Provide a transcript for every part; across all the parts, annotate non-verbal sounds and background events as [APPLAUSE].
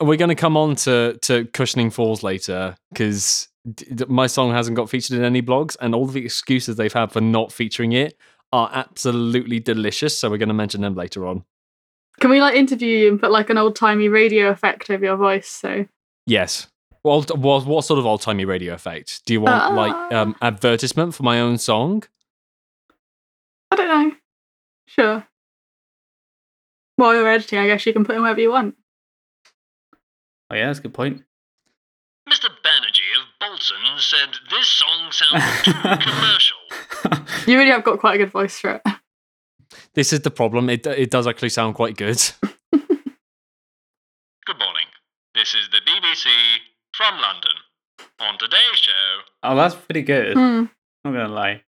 we're going to come on to to cushioning falls later because my song hasn't got featured in any blogs, and all the excuses they've had for not featuring it are absolutely delicious. So we're going to mention them later on. Can we like interview you and put like an old timey radio effect over your voice? So Yes. Well, what, what sort of old timey radio effect? Do you want Uh, like um, advertisement for my own song? I don't know. Sure. While you're editing, I guess you can put in whatever you want. Oh yeah, that's a good point. Mr. Banerjee of Bolton said this song sounds too commercial. [LAUGHS] You really have got quite a good voice for it. This is the problem. It it does actually sound quite good. [LAUGHS] Good morning. This is the BBC from London. On today's show, oh, that's pretty good. Hmm. Not gonna lie.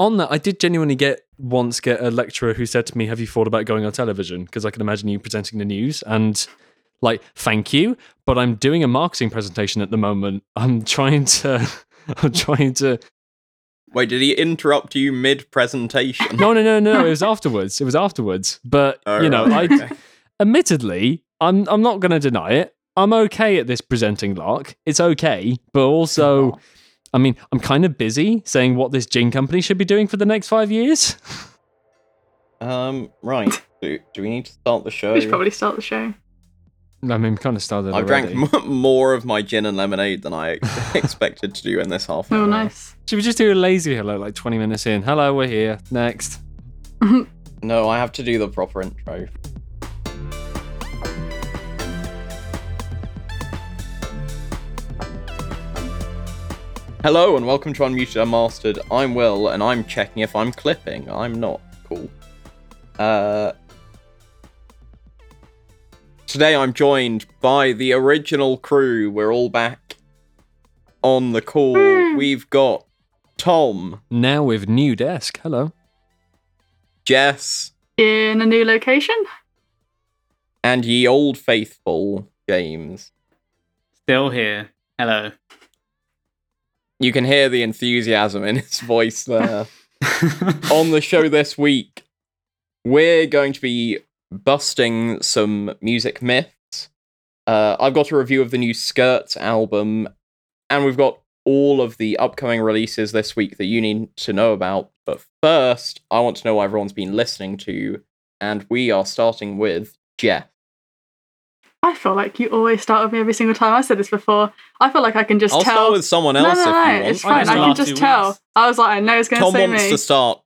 On that, I did genuinely get once get a lecturer who said to me, "Have you thought about going on television?" Because I can imagine you presenting the news and. Like, thank you, but I'm doing a marketing presentation at the moment. I'm trying to, [LAUGHS] I'm trying to. Wait, did he interrupt you mid presentation? No, no, no, no. It was [LAUGHS] afterwards. It was afterwards. But you know, I, admittedly, I'm I'm not going to deny it. I'm okay at this presenting lark. It's okay, but also, I mean, I'm kind of busy saying what this gin company should be doing for the next five years. [LAUGHS] Um, right. Do, do we need to start the show? We should probably start the show. I mean, we kind of started. I've already. drank [LAUGHS] m- more of my gin and lemonade than I [LAUGHS] expected to do in this half Oh, nice. Should we just do a lazy hello, like 20 minutes in? Hello, we're here. Next. [LAUGHS] No, I have to do the proper intro. Hello and welcome to Unmuted Unmastered. I'm Will and I'm checking if I'm clipping. I'm not. Cool. Uh, today I'm joined by the original crew. We're all back on the call. Hmm. We've got Tom, Now with new desk. Hello. Jess, In a new location? and ye old faithful James. Still here. Hello. You can hear the enthusiasm in his voice there. [LAUGHS] On the show this week, we're going to be busting some music myths. Uh, I've got a review of the new Skirts album, and we've got all of the upcoming releases this week that you need to know about. But first, I want to know what everyone's been listening to, and we are starting with Jeff. I feel like you always start with me every single time. I said this before. I feel like I can just I'll tell. start with someone no, else no, if no, you want. it's fine. just I can just tell. weeks. I was like, I know it's going to Tom wants to start.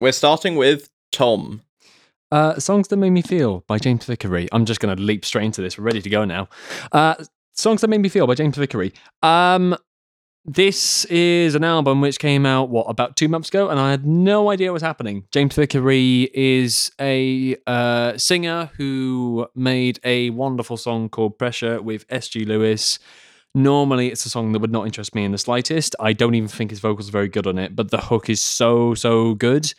We're starting with Tom. Uh, Songs That Made Me Feel by James Vickery. I'm just going to leap straight into this. We're ready to go now. Uh, Songs That Made Me Feel by James Vickery. Um, this is an album which came out, what, about two months ago, and I had no idea what was happening. James Vickery is a uh, singer who made a wonderful song called Pressure with S.G. Lewis. Normally, it's a song that would not interest me in the slightest. I don't even think his vocals are very good on it, but the hook is so, so good.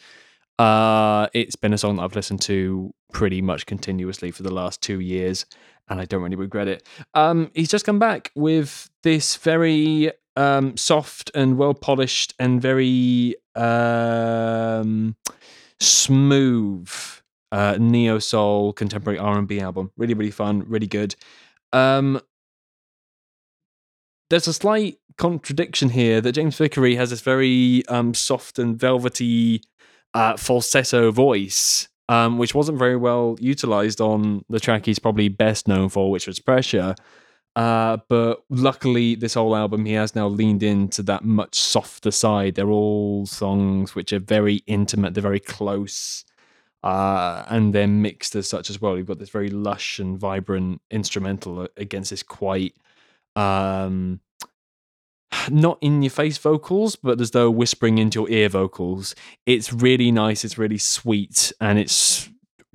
Uh, it's been a song that I've listened to pretty much continuously for the last two years, and I don't really regret it. Um, he's just come back with this very um, soft and well polished and very um, smooth uh, neo soul contemporary R and B album. Really, really fun, really good. Um, there's a slight contradiction here that James Vickery has this very um, soft and velvety uh, falsetto voice, um, which wasn't very well utilized on the track he's probably best known for, which was Pressure. Uh, but luckily, this whole album, he has now leaned into that much softer side. They're all songs which are very intimate, they're very close, uh, and they're mixed as such as well. You've got this very lush and vibrant instrumental against this quite um not in your face vocals but as though whispering into your ear vocals. It's really nice it's really sweet and it's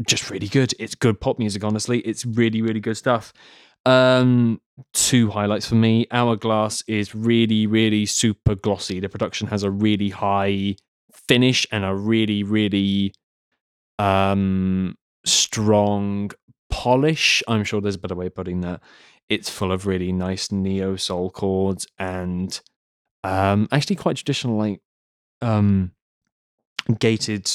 just really good. It's good pop music honestly. It's really really good stuff. Um two highlights for me. Hourglass is really really super glossy. The production has a really high finish and a really really um strong polish. I'm sure there's a better way of putting that it's full of really nice neo soul chords and um actually quite traditional like um gated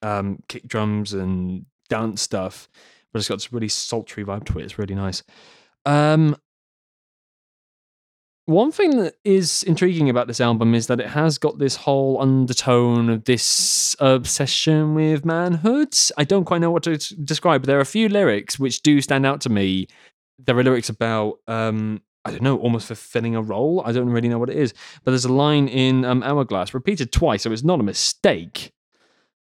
um kick drums and dance stuff but it's got this really sultry vibe to it. It's really nice. Um, one thing that is intriguing about this album is that it has got this whole undertone of this obsession with manhood. I don't quite know what to describe, but there are a few lyrics which do stand out to me. There are lyrics about, um, I don't know, almost fulfilling a role. I don't really know what it is, but there's a line in um, Hourglass repeated twice, so it's not a mistake.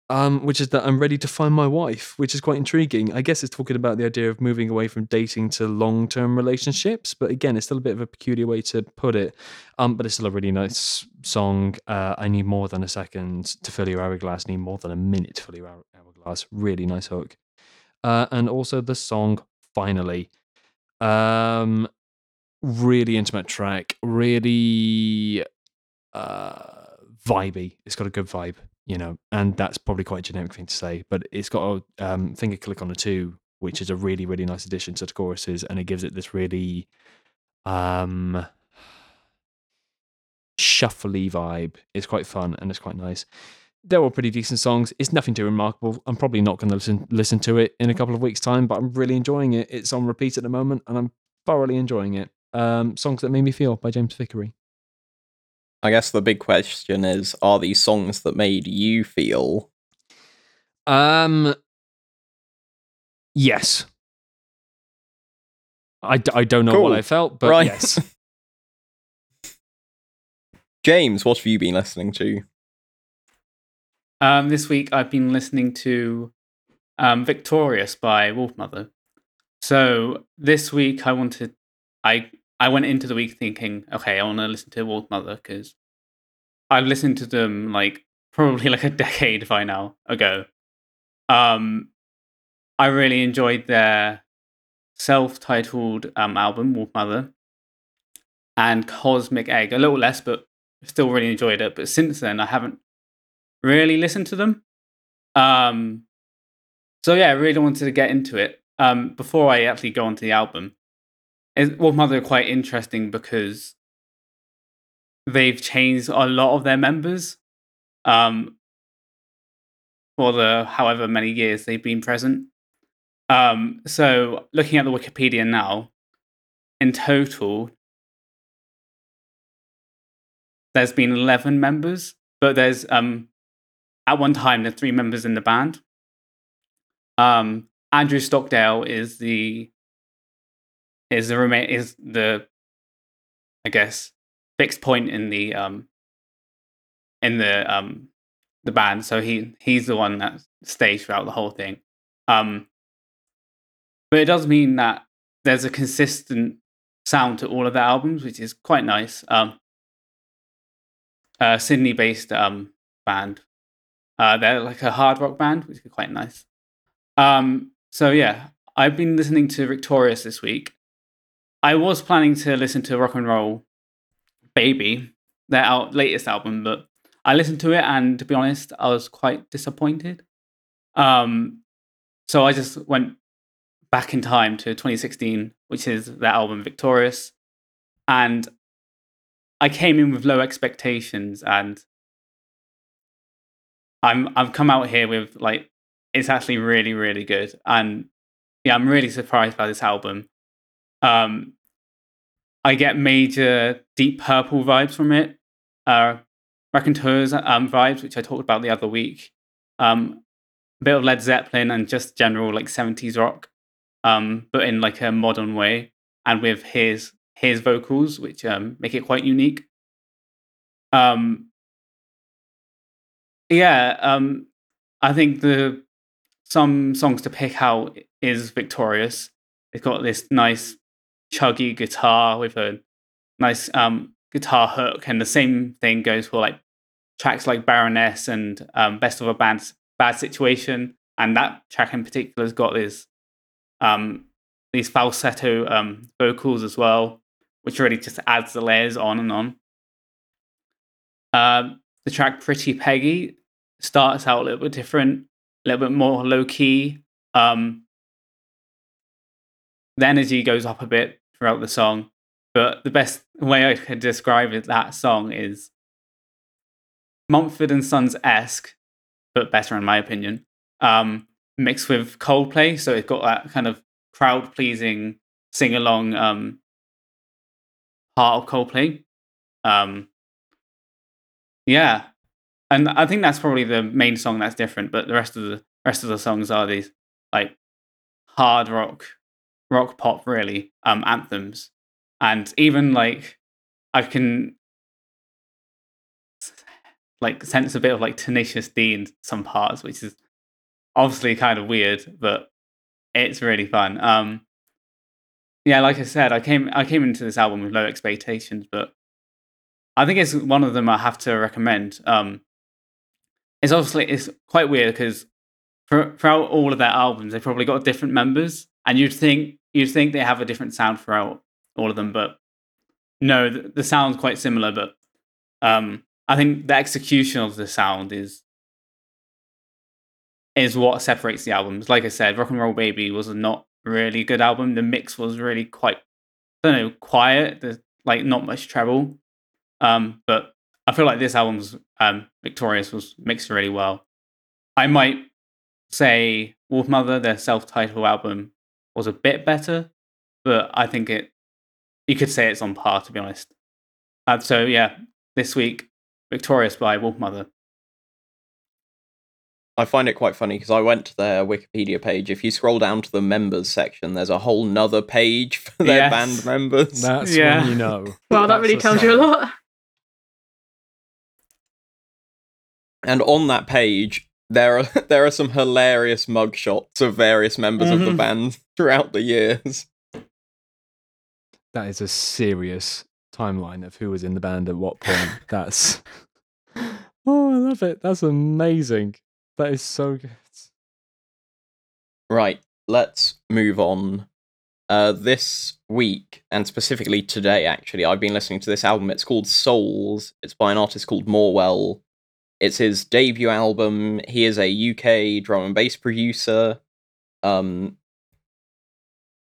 Um, which is that I'm ready to find my wife, which is quite intriguing. I guess it's talking about the idea of moving away from dating to long term relationships, but again, it's still a bit of a peculiar way to put it. Um, but it's still a really nice song. Uh, I need more than a second to fill your hourglass. Need more than a minute to fill your hourglass. Really nice hook. Uh, and also the song finally. Um, really intimate track. Really uh, vibey. It's got a good vibe, you know, and that's probably quite a generic thing to say, but it's got a um, finger click on the two, which is a really really nice addition to the choruses, and it gives it this really um shuffly vibe. It's quite fun and it's quite nice. They're all pretty decent songs. It's nothing too remarkable. I'm probably not going to listen listen to it in a couple of weeks' time, but I'm really enjoying it. It's on repeat at the moment, and I'm thoroughly enjoying it. Um, songs that made me feel by James Vickery. I guess the big question is are these songs that made you feel? Um. Yes. I, d- I don't know Cool. what I felt, but right. yes. [LAUGHS] James, what have you been listening to? Um, this week I've been listening to um, "Victorious" by Wolfmother. So this week I wanted, I I went into the week thinking, okay, I want to listen to Wolfmother because I've listened to them like probably like a decade by now ago. Um, I really enjoyed their self-titled um, album Wolfmother and Cosmic Egg. A little less, but still really enjoyed it. But since then, I haven't really listen to them. Um, so yeah, I really wanted to get into it. Um, before I actually go onto the album, is Wolfmother quite interesting because they've changed a lot of their members. Um, for the however many years they've been present. Um, so looking at the Wikipedia now, in total, there's been 11 members, but there's um at one time there's three members in the band. Um, Andrew Stockdale is the is the remain is the I guess fixed point in the um in the um the band. So he he's the one that stays throughout the whole thing. Um, but it does mean that there's a consistent sound to all of the albums, which is quite nice. Um, uh, Sydney-based um band. Uh, they're like a hard rock band, which is quite nice. Um, so yeah, I've been listening to Victorious this week. I was planning to listen to Rock and Roll Baby, their out- latest album, but I listened to it and to be honest, I was quite disappointed. Um, so I just went back in time to 2016, which is their album Victorious, and I came in with low expectations and I'm I've come out here with like it's actually really really good and yeah I'm really surprised by this album. Um, I get major Deep Purple vibes from it, uh, Raconteurs um vibes which I talked about the other week. Um, a bit of Led Zeppelin and just general like 70s rock, um, but in like a modern way and with his his vocals which um make it quite unique. Um, yeah, um, I think the some songs to pick out is Victorious. It's got this nice chuggy guitar with a nice um guitar hook, and the same thing goes for like tracks like Baroness and um, Best of a Bad Bad Situation, and that track in particular has got this um these falsetto um vocals as well, which really just adds the layers on and on. Um, the track Pretty Peggy starts out a little bit different, a little bit more low key. Um, the energy goes up a bit throughout the song, but the best way I could describe it, that song is Mumford and Sons esque, but better in my opinion. Um, mixed with Coldplay, so it's got that kind of crowd pleasing sing along um, part of Coldplay. Um, yeah, and I think that's probably the main song that's different. But the rest of the rest of the songs are these like hard rock, rock pop, really um, anthems, and even like I can [SIGHS] like sense a bit of like Tenacious D in some parts, which is obviously kind of weird, but it's really fun. Um, yeah, like I said, I came I came into this album with low expectations, but I think it's one of them I have to recommend. Um, it's obviously it's quite weird because throughout all of their albums, they've probably got different members, and you'd think you'd think they have a different sound throughout all of them, but no, the, the sound's quite similar. But um, I think the execution of the sound is is what separates the albums. Like I said, Rock and Roll Baby was not really good album. The mix was really quite, I don't know, quiet. There's like not much treble. Um, but I feel like this album's um, Victorious was mixed really well. I might say Wolfmother, their self-titled album, was a bit better, but I think it. You could say it's on par, to be honest. Uh, so yeah, this week, Victorious by Wolfmother. I find it quite funny because I went to their Wikipedia page. If you scroll down to the members section, there's a whole nother page for their Yes. band members. That's Yeah. when you know. Well, that really a tells you a lot. And on that page, there are [LAUGHS] there are some hilarious mugshots of various members of the Mhm. band [LAUGHS] throughout the years. That is a serious timeline of who was in the band at what point. [LAUGHS] That's oh, I love it. That's amazing. That is so good. Right, let's move on. Uh, this week, and specifically today, actually, I've been listening to this album. It's called Souls. It's by an artist called Morwell. It's his debut album. He is a UK drum and bass producer. Um,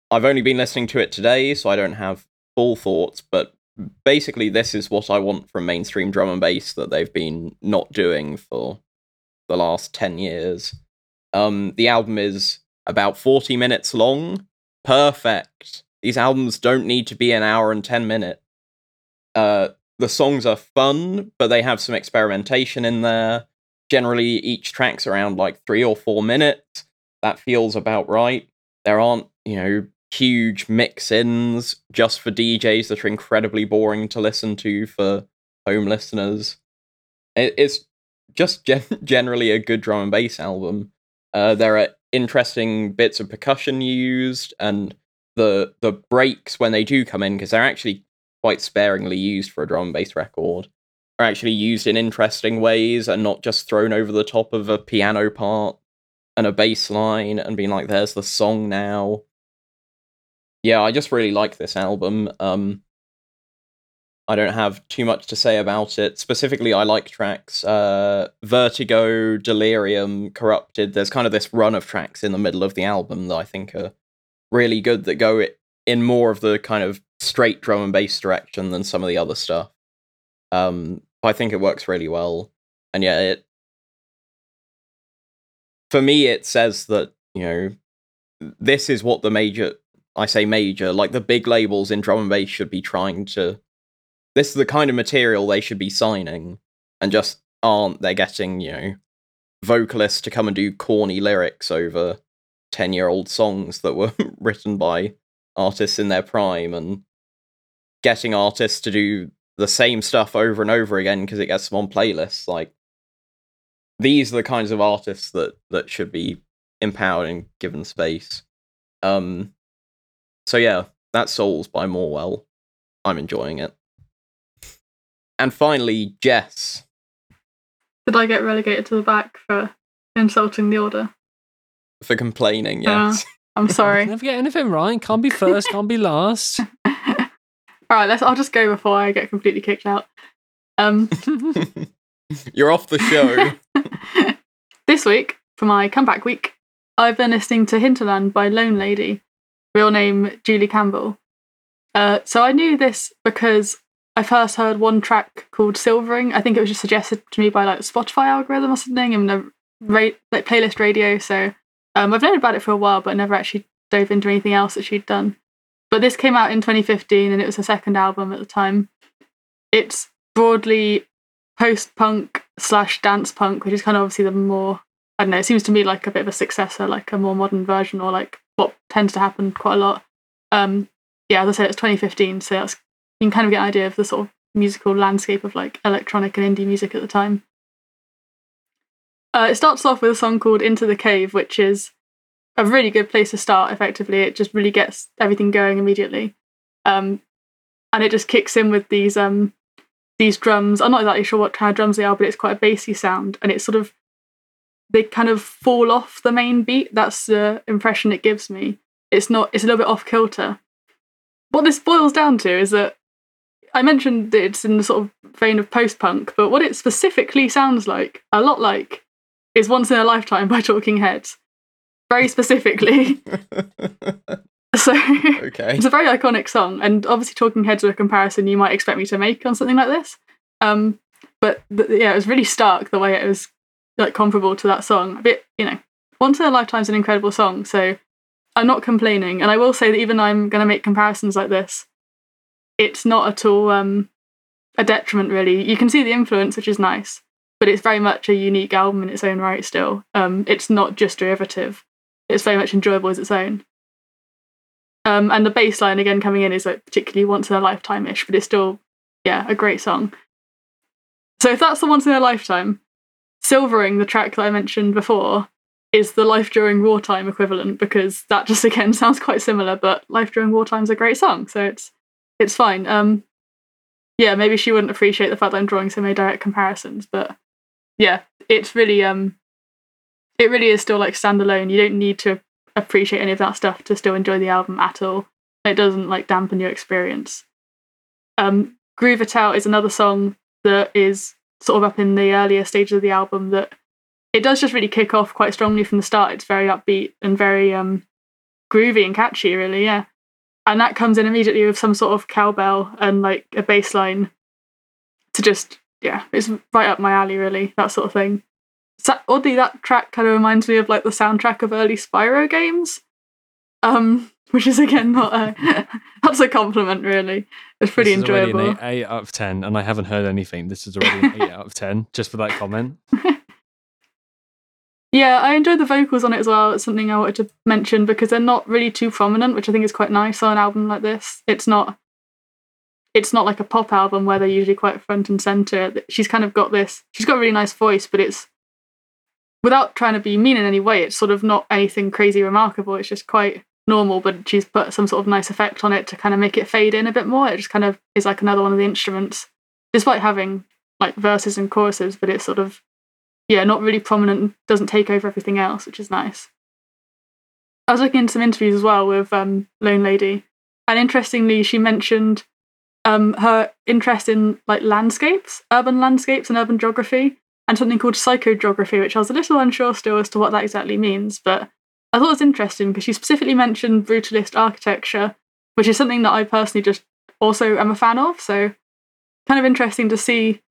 I've only been listening to it today, so I don't have full thoughts, but basically, this is what I want from mainstream drum and bass that they've been not doing for the last 10 years. Um, the album is about 40 minutes long. Perfect. These albums don't need to be an hour and 10 minutes. Uh, the songs are fun, but they have some experimentation in there. Generally, each track's around like three or four minutes. That feels about right. There aren't, you know, huge mix ins just for DJs that are incredibly boring to listen to for home listeners. It's just gen- [LAUGHS] generally a good drum and bass album. Uh, there are interesting bits of percussion used, and the the breaks when they do come in because they're actually quite sparingly used for a drum and bass record are actually used in interesting ways and not just thrown over the top of a piano part and a bass line and being like, "There's the song now." Yeah, I just really like this album. Um, I don't have too much to say about it. Specifically, I like tracks uh, Vertigo, Delirium, Corrupted. There's kind of this run of tracks in the middle of the album that I think are really good that go in more of the kind of straight drum and bass direction than some of the other stuff. Um, I think it works really well. And yeah, it for me it says that, you know, this is what the major I say major, like the big labels in drum and bass should be trying to this is the kind of material they should be signing and just aren't they're getting you know vocalists to come and do corny lyrics over 10 year old songs that were [LAUGHS] written by artists in their prime and getting artists to do the same stuff over and over again because it gets them on playlists like these are the kinds of artists that that should be empowered and given space um so yeah that's souls by morwell i'm enjoying it and finally, Jess. Did I get relegated to the back for insulting the order? For complaining, Yeah. yes. I'm sorry. Never get anything right. Can't be first, can't be last. [LAUGHS] All right, let's. I'll just go before I get completely kicked out. Um, [LAUGHS] You're off the show. [LAUGHS] this week for my comeback week, I've been listening to Hinterland by LoneLady, real name Julie Campbell. Uh, so I knew this because I first heard one track called Silvering. I think it was just suggested to me by like Spotify algorithm or something in the ra- like playlist radio. So Um, I've known about it for a while, but never actually dove into anything else that she'd done. But this came out in 2015, and it was her second album at the time. It's broadly post punk slash dance punk, which is kind of obviously the more I don't know. It seems to me like a bit of a successor, like a more modern version, or like what tends to happen quite a lot. Um, yeah, as I said, it's 2015, so that's, you can kind of get an idea of the sort of musical landscape of like electronic and indie music at the time. Uh, it starts off with a song called Into the Cave, which is a really good place to start, effectively. It just really gets everything going immediately. Um, and it just kicks in with these um, these drums. I'm not exactly sure what kind of drums they are, but it's quite a bassy sound. And it's sort of, they kind of fall off the main beat. That's the impression it gives me. It's not, it's a little bit off kilter. What this boils down to is that I mentioned that it's in the sort of vein of post punk, but what it specifically sounds like, a lot like, is Once in a Lifetime by Talking Heads. Very specifically. [LAUGHS] so okay. it's a very iconic song, and obviously, Talking Heads are a comparison you might expect me to make on something like this. Um, but th- yeah, it was really stark the way it was like comparable to that song. A bit, you know, Once in a Lifetime is an incredible song, so I'm not complaining. And I will say that even though I'm going to make comparisons like this, it's not at all um, a detriment, really. You can see the influence, which is nice, but it's very much a unique album in its own right still. Um, it's not just derivative, it's very much enjoyable as its own. Um, and the bass line again coming in is like particularly once in a lifetime ish, but it's still, yeah, a great song. So if that's the once in a lifetime, Silvering, the track that I mentioned before, is the Life During Wartime equivalent because that just [LAUGHS] again sounds quite similar, but Life During Wartime is a great song, so it's it's fine. Um, yeah, maybe she wouldn't appreciate the fact that I'm drawing so many direct comparisons, but yeah, it's really um, it really is still like standalone. You don't need to appreciate any of that stuff to still enjoy the album at all. It doesn't like dampen your experience. Um, Groove It Out is another song that is sort of up in the earlier stages of the album that it does just really kick off quite strongly from the start. It's very upbeat and very um, groovy and catchy, really, yeah. And that comes in immediately with some sort of cowbell and like a bass line to just, yeah, it's right up my alley, really, that sort of thing. So, oddly, that track kind of reminds me of like the soundtrack of early Spyro games, um, [LAUGHS] which is again not a [LAUGHS] that's a compliment, really. It's pretty is already enjoyable. an eight, eight out of ten, and I haven't heard anything. This is already an eight out of ten, just for that comment. [LAUGHS] Yeah, I enjoyed the vocals on it as well. It's something I wanted to mention because they're not really too prominent, which I think is quite nice on an album like this. It's not it's not like a pop album where they're usually quite front and center. She's kind of got this she's got a really nice voice, but it's without trying to be mean in any way, it's sort of not anything crazy remarkable. It's just quite normal, but she's put some sort of nice effect on it to kind of make it fade in a bit more. It just kind of is like another one of the instruments, despite having like verses and choruses, but it's sort of yeah, not really prominent, doesn't take over everything else, which is nice. I was looking into some interviews as well with um, LoneLady, and interestingly, she mentioned um, her interest in like landscapes, urban landscapes, and urban geography, and something called psychogeography, which I was a little unsure still as to what that exactly means. But I thought it was interesting because she specifically mentioned brutalist architecture, which is something that I personally just also am a fan of. So, kind of interesting to see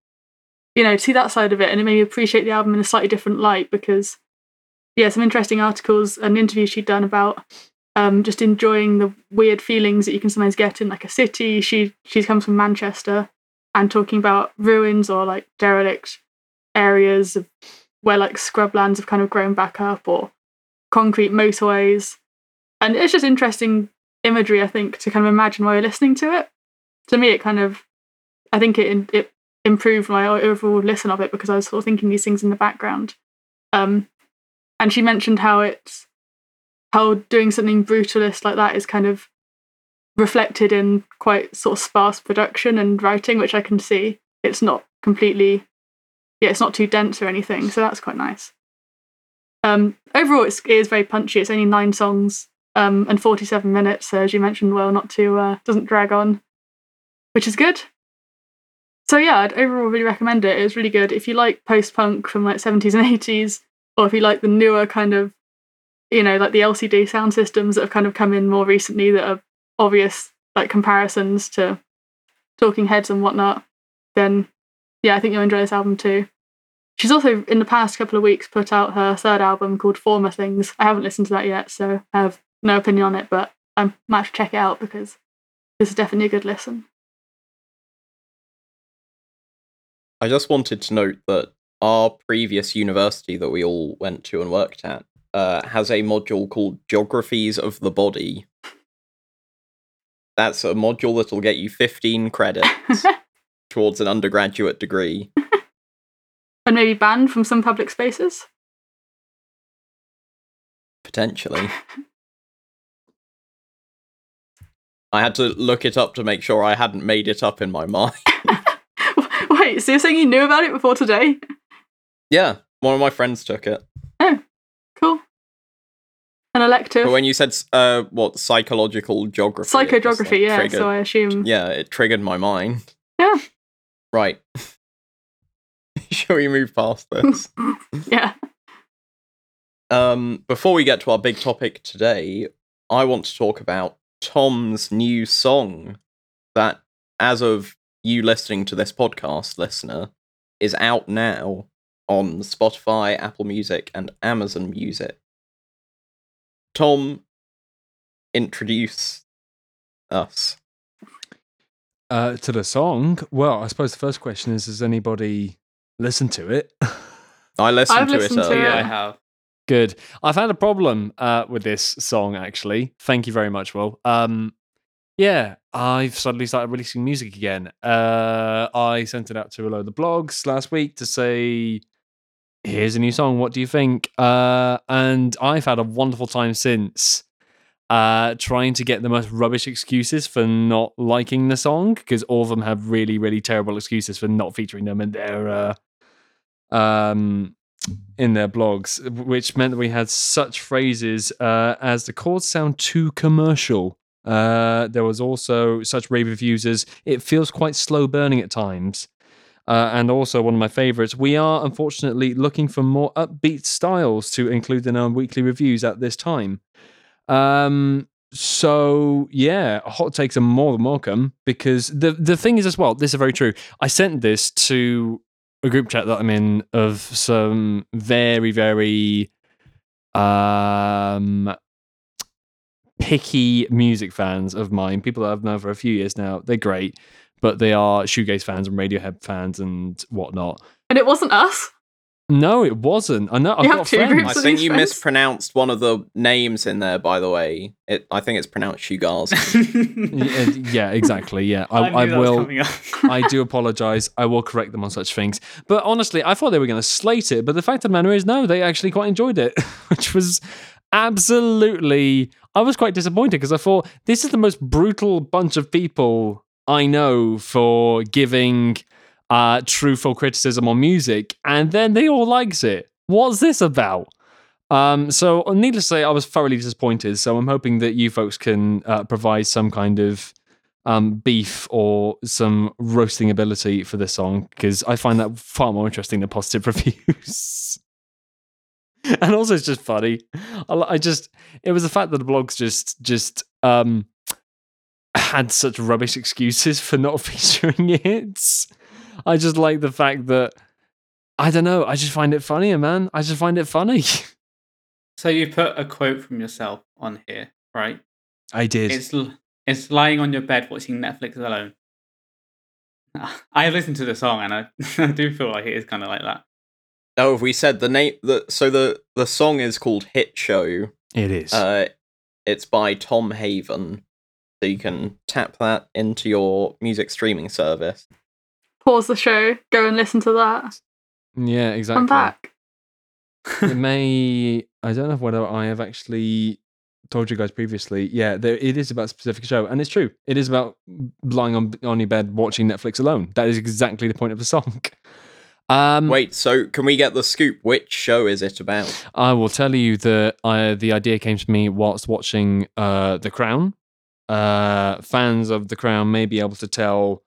you know, see that side of it, and it made me appreciate the album in a slightly different light because, yeah, some interesting articles and interviews she'd done about um, just enjoying the weird feelings that you can sometimes get in like a city. She she comes from Manchester and talking about ruins or like derelict areas of where like scrublands have kind of grown back up or concrete motorways, and it's just interesting imagery. I think to kind of imagine while you're listening to it. To me, it kind of, I think it it improved my overall listen of it because I was sort of thinking these things in the background. Um, and she mentioned how it's how doing something brutalist like that is kind of reflected in quite sort of sparse production and writing, which I can see. It's not completely, yeah, it's not too dense or anything, so that's quite nice. Um, overall, it's, it is very punchy. It's only nine songs um, and forty-seven minutes, so as you mentioned, well, not too uh, doesn't drag on, which is good. So yeah, I'd overall really recommend it. It was really good. If you like post punk from like 70s and 80s, or if you like the newer kind of, you know, like the LCD Soundsystems that have kind of come in more recently that are obvious like comparisons to Talking Heads and whatnot, then yeah, I think you'll enjoy this album too. she's also in the past couple of weeks put out her third album called Former Things. I haven't listened to that yet, so I have no opinion on it, but I might check it out because this is definitely a good listen. I just wanted to note that our previous university that we all went to and worked at uh, has a module called Geographies of the Body. That's a module that'll get you 15 credits [LAUGHS] towards an undergraduate degree. and maybe banned from some public spaces. Potentially. I had to look it up to make sure I hadn't made it up in my mind. [LAUGHS] Wait, so you're saying you knew about it before today? yeah, one of my friends took it. An elective. But when you said uh, what psychological geography, it just, Psychogeography, like, yeah, triggered- so I assume. yeah, it triggered my mind. Yeah. Right. [LAUGHS] Shall we move past this? [LAUGHS] Yeah. um, before we get to our big topic today, I want to talk about Tom's new song that, as of you listening to this podcast, listener, is out now on Spotify, Apple Music, and Amazon Music. Tom, introduce us. Uh, to the song, well, I suppose the first question is: Has anybody listened to it? [LAUGHS] I listened I've to listened it to earlier. Yeah, I have. Good. I've had a problem uh, with this song actually. Thank you very much, Will. Um, yeah, I've suddenly started releasing music again. Uh, I sent it out to a load of blogs last week to say, "Here's a new song. What do you think?" Uh, and I've had a wonderful time since. Uh, trying to get the most rubbish excuses for not liking the song because all of them have really, really terrible excuses for not featuring them in their uh, um in their blogs, which meant that we had such phrases uh, as the chords sound too commercial. Uh, there was also such rave reviews as it feels quite slow burning at times. Uh, and also one of my favorites, we are unfortunately looking for more upbeat styles to include in our weekly reviews at this time. Um, so yeah, hot takes are more than welcome because the the thing is as well. This is very true. I sent this to a group chat that I'm in of some very very um picky music fans of mine. People that I've known for a few years now. They're great, but they are shoegaze fans and Radiohead fans and whatnot. And it wasn't us. No, it wasn't. I know. I've You got have two friends. groups I think these you friends? mispronounced one of the names in there, by the way. It, I think it's pronounced Shugars. Y- uh, yeah, exactly. Yeah, [LAUGHS] I, knew I, that will. coming up. [LAUGHS] I do [LAUGHS] apologize. I will correct them on such things. But honestly, I thought they were going to slate it. But the fact of the matter is, no, they actually quite enjoyed it, which was absolutely. I was quite disappointed because I thought this is the most brutal bunch of people I know for giving uh, truthful criticism on music, and then they all likes it. What's this about? Um, so, needless to say, I was thoroughly disappointed. So, I'm hoping that you folks can uh, provide some kind of um, beef or some roasting ability for this song because I find that far more interesting than positive [LAUGHS] reviews. and also, it's just funny. I, I just it was the fact that the blogs just just um, had such rubbish excuses for not [LAUGHS] featuring it. I just like the fact that I don't know. I just find it funnier, man. I just find it funny. [LAUGHS] So you put a quote from yourself on here, right? I did. It's l- it's lying on your bed watching Netflix alone. [LAUGHS] I listened to the song and I, I do feel like it is kind of like that. oh, have we said the name? The, so the, the song is called Hit Show. it is. Uh, it's by Tom Haven. So you can tap that into your music streaming service. Pause the show, go and listen to that. yeah, exactly. I'm back. it may I don't know whether I have actually told you guys previously. Yeah, there, it is about a specific show, and it's true. It is about lying on on your bed watching Netflix alone. That is exactly the point of the song. [LAUGHS] Um, Wait, so can we get the scoop? Which show is it about? I will tell you that I, the idea came to me whilst watching uh, The Crown. Uh, fans of The Crown may be able to tell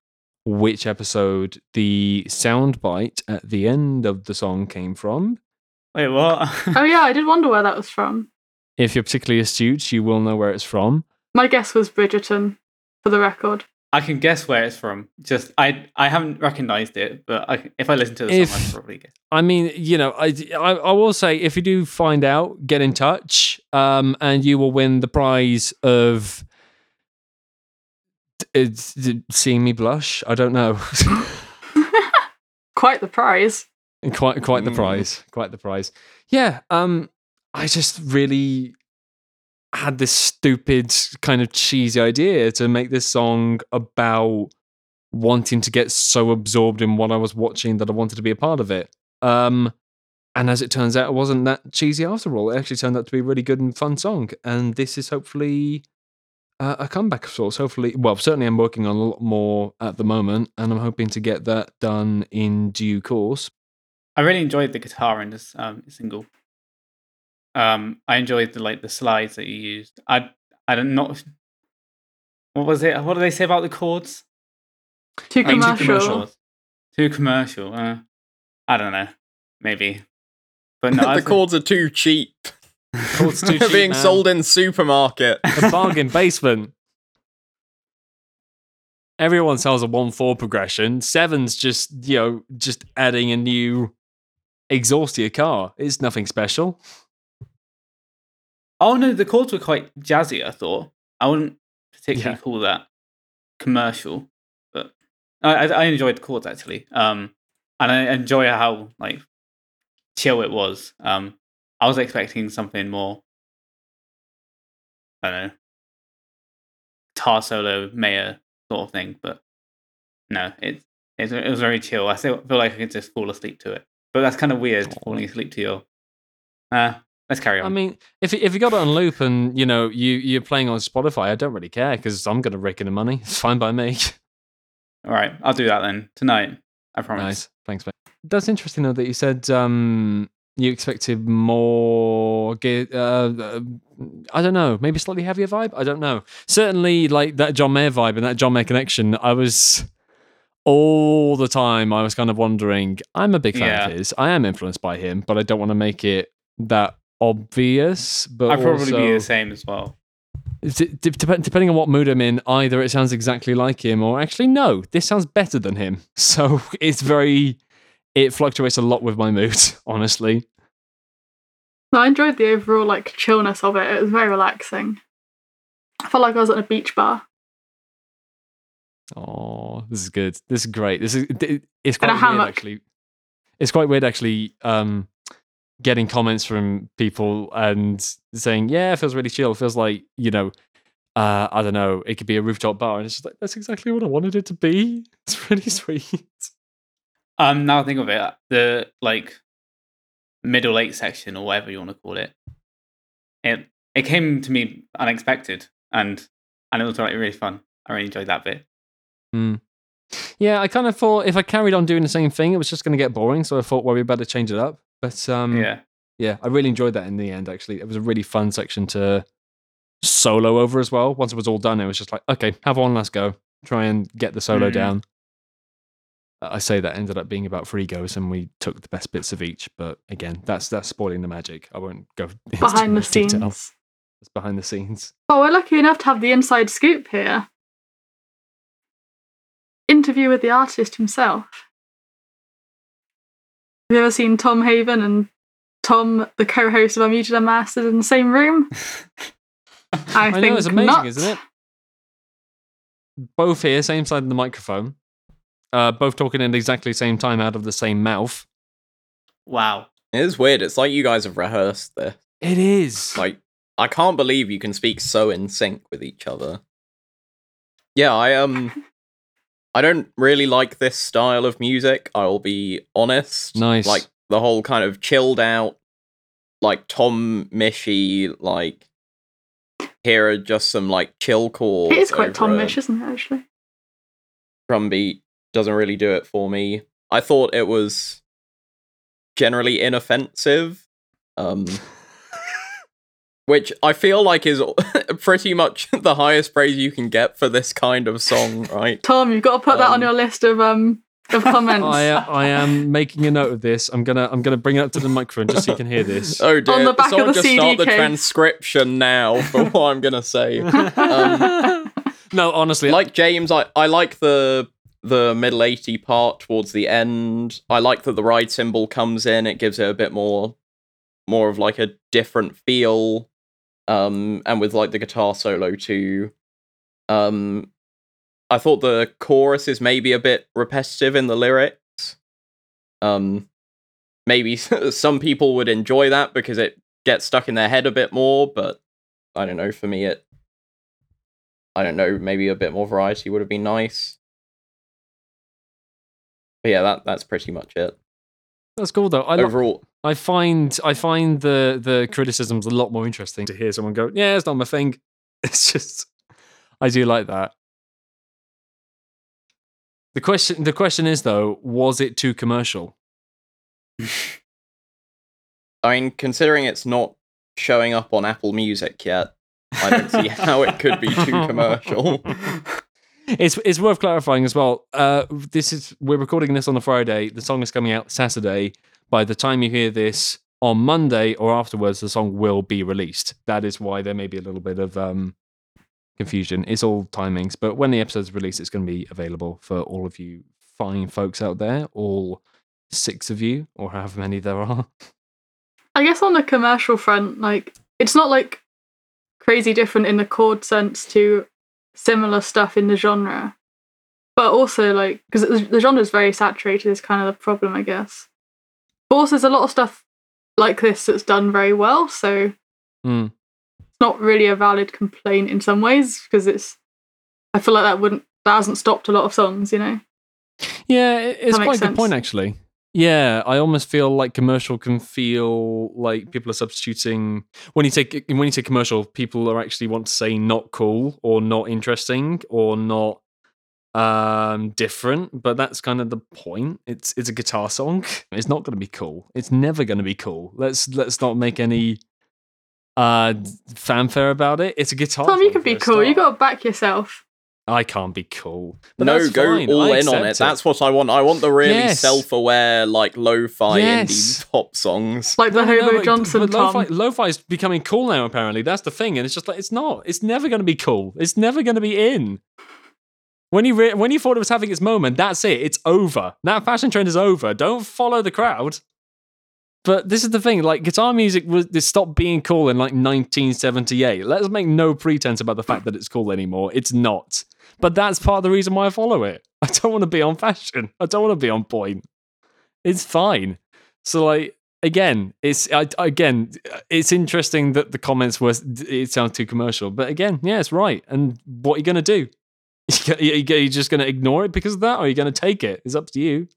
which episode the soundbite at the end of the song came from. Wait, what? Oh yeah, I [LAUGHS] did wonder where that was from. If you're particularly astute, you will know where it's from. My guess was Bridgerton, for the record. I can guess where it's from. Just I I haven't recognized it, but I, if I listen to the If- song, I probably guess. I mean, you know, I, I, I will say if you do find out, get in touch, um, and you will win the prize of it's seeing me blush. I don't know. [LAUGHS] Quite the prize. quite quite the Mm. prize. Quite the prize. Yeah. Um, I just really had this stupid kind of cheesy idea to make this song about wanting to get so absorbed in what I was watching that I wanted to be a part of it. Um, and as it turns out, it wasn't that cheesy after all. It actually turned out to be a really good and fun song. And this is hopefully uh, a comeback of sorts. Hopefully, well, certainly I'm working on a lot more at the moment, and I'm hoping to get that done in due course. I really enjoyed the guitar in this um, single. Um, I enjoyed the like the slides that you used. I I don't not. What was it? What do they say about the chords? Too I mean, commercial. Too commercial. Too commercial. Uh, I don't know. Maybe. But no, [LAUGHS] I the think- chords are too cheap. Chords too [LAUGHS] cheap, being man. sold in supermarket. a bargain basement. Everyone sells a one four progression. Seven's just you know just adding a new exhaust to your car. It's nothing special. Oh no, the chords were quite jazzy. I thought I wouldn't particularly Yeah. call that commercial, but I, I, I enjoyed the chords actually. Um, and I enjoy how like chill it was. Um, I was expecting something more. I don't know, guitar solo, Mayer sort of thing, but no, it it, it was very chill. I still feel like I could just fall asleep to it, but that's kind of weird falling asleep to your. Uh, let's carry on. I mean, if if you got it on loop and you know you you're playing on Spotify, I don't really care because I'm gonna rake in the money. It's fine by me. [LAUGHS] All right, I'll do that then tonight. I promise. nice, thanks, mate. That's interesting though that you said um, you expected more. Uh, uh, I don't know, maybe slightly heavier vibe. I don't know. Certainly, like that John Mayer vibe and that John Mayer connection. I was all the time. I was kind of wondering. I'm a big fan of his. I am influenced by him, but I don't want to make it that obvious. But I'd probably also, be the same as well. D- d- depending on what mood I'm in, either it sounds exactly like him, or actually, no, this sounds better than him. [LAUGHS] So it's very, it fluctuates a lot with my mood, [LAUGHS] honestly. I enjoyed the overall like chillness of it. It was very relaxing. I felt like I was at a beach bar. Oh, this is good. This is great. This is it's quite weird actually. It's quite weird actually. Um, getting comments from people and saying, "Yeah, it feels really chill. It feels like you know." Uh, I don't know. It could be a rooftop bar, and it's just like that's exactly what I wanted it to be. [LAUGHS] It's really sweet. Um, now I think of it, the like middle eight section or whatever you want to call it, it it came to me unexpected and and it was like really fun. I really enjoyed that bit. Mm. Yeah, I kind of thought if I carried on doing the same thing, it was just going to get boring. So I thought, well, we better change it up. But um, yeah, yeah, I really enjoyed that in the end. Actually, it was a really fun section to solo over as well. Once it was all done, it was just like, okay, have one, let's go, try and get the solo Mhm. down. I say that ended up being about three goes, and we took the best bits of each. But again, that's that's spoiling the magic. I won't go [LAUGHS] behind the much detail. scenes. It's behind the scenes. Oh, we're lucky enough to have the inside scoop here. Interview with the artist himself. Have you ever seen Tom Haven and Tom, the co-host of Unmuted Unmastered, in the same room? [LAUGHS] I, I think know it's amazing, not. isn't it? Both here, same side of the microphone. Uh, both talking at exactly the same time out of the same mouth. wow. It is weird. It's like you guys have rehearsed this. It is. Like, I can't believe you can speak so in sync with each other. Yeah, I um I don't really like this style of music, I'll be honest. Nice. Like the whole kind of chilled out like Tom Mishy like here are just some like chill chords. It is quite Tom a Mish, isn't it, actually? Drum beat doesn't really do it for me. I thought it was generally inoffensive. Um [LAUGHS] which I feel like is [LAUGHS] pretty much [LAUGHS] the highest praise you can get for this kind of song, right? Tom, you've got to put that on Um, your list of um of comments. I, uh, I am making a note of this. I'm gonna I'm gonna bring it up to the microphone just so you can hear this. Oh dear! the back of Someone the just CD start the transcription now for what I'm gonna say. Um, no, honestly, like James, I, I like the the middle 80 part towards the end. I like that the ride cymbal comes in. It gives it a bit more more of like a different feel. Um and with like the guitar solo too. Um I thought the chorus is maybe a bit repetitive in the lyrics. Um maybe [LAUGHS] some people would enjoy that because it gets stuck in their head a bit more, but I don't know, for me it I don't know, maybe a bit more variety would have been nice. But yeah, that that's pretty much it. that's cool though. I Overall, I find I find the the criticisms a lot more interesting to hear someone go, "Yeah, it's not my thing." [LAUGHS] It's just I do like that. The question the question is though, was it too commercial? [LAUGHS] I mean, considering it's not showing up on Apple Music yet, I don't see [LAUGHS] how it could be too commercial. It's it's worth clarifying as well. Uh, this is we're recording this on a Friday. The song is coming out Saturday. By the time you hear this on Monday or afterwards, the song will be released. That is why there may be a little bit of um, confusion. It's all timings, but when the episode's released, it's going to be available for all of you fine folks out there, all six of you, or however many there are. I guess on the commercial front, like it's not like crazy different in the chord sense to similar stuff in the genre, but also like because the genre is very saturated is kind of the problem, I guess. But also, there's a lot of stuff like this that's done very well, so Hmm. it's not really a valid complaint in some ways because it's. I feel like that wouldn't that hasn't stopped a lot of songs, you know. Yeah, it's quite a good point actually. Yeah, I almost feel like commercial can feel like people are substituting when you take when you say commercial, people are actually want to say not cool or not interesting or not um different, but that's kind of the point. It's it's a guitar song. It's not going to be cool. It's never going to be cool. Let's let's not make any uh fanfare about it. It's a guitar song. Tom, you can be cool. You got to back yourself. I can't be cool. But no, go fine. all I in on accept it. That's what I want. I want the really Yes. self-aware, like lo-fi Yes. indie pop songs. Like the No, no, Hobo but- Johnson but lo-fi, lo-fi is becoming cool now. Apparently, that's the thing, and it's just like it's not. It's never going to be cool. It's never going to be in. When you re- when you thought it was having its moment, that's it. It's over. That fashion trend is over. Don't follow the crowd. But this is the thing. Like guitar music was it stopped being cool in like 1978. Let's make no pretense about the fact that it's cool anymore. It's not. But that's part of the reason why I follow it. [LAUGHS] I don't want to be on fashion. I don't want to be on point. It's fine. So like again, it's I, again, it's interesting that the comments were it sounds too commercial, but again, yeah, it's right. And what are you gonna do? [LAUGHS] Are you just gonna ignore it because of that, or are you gonna take it? It's up to you.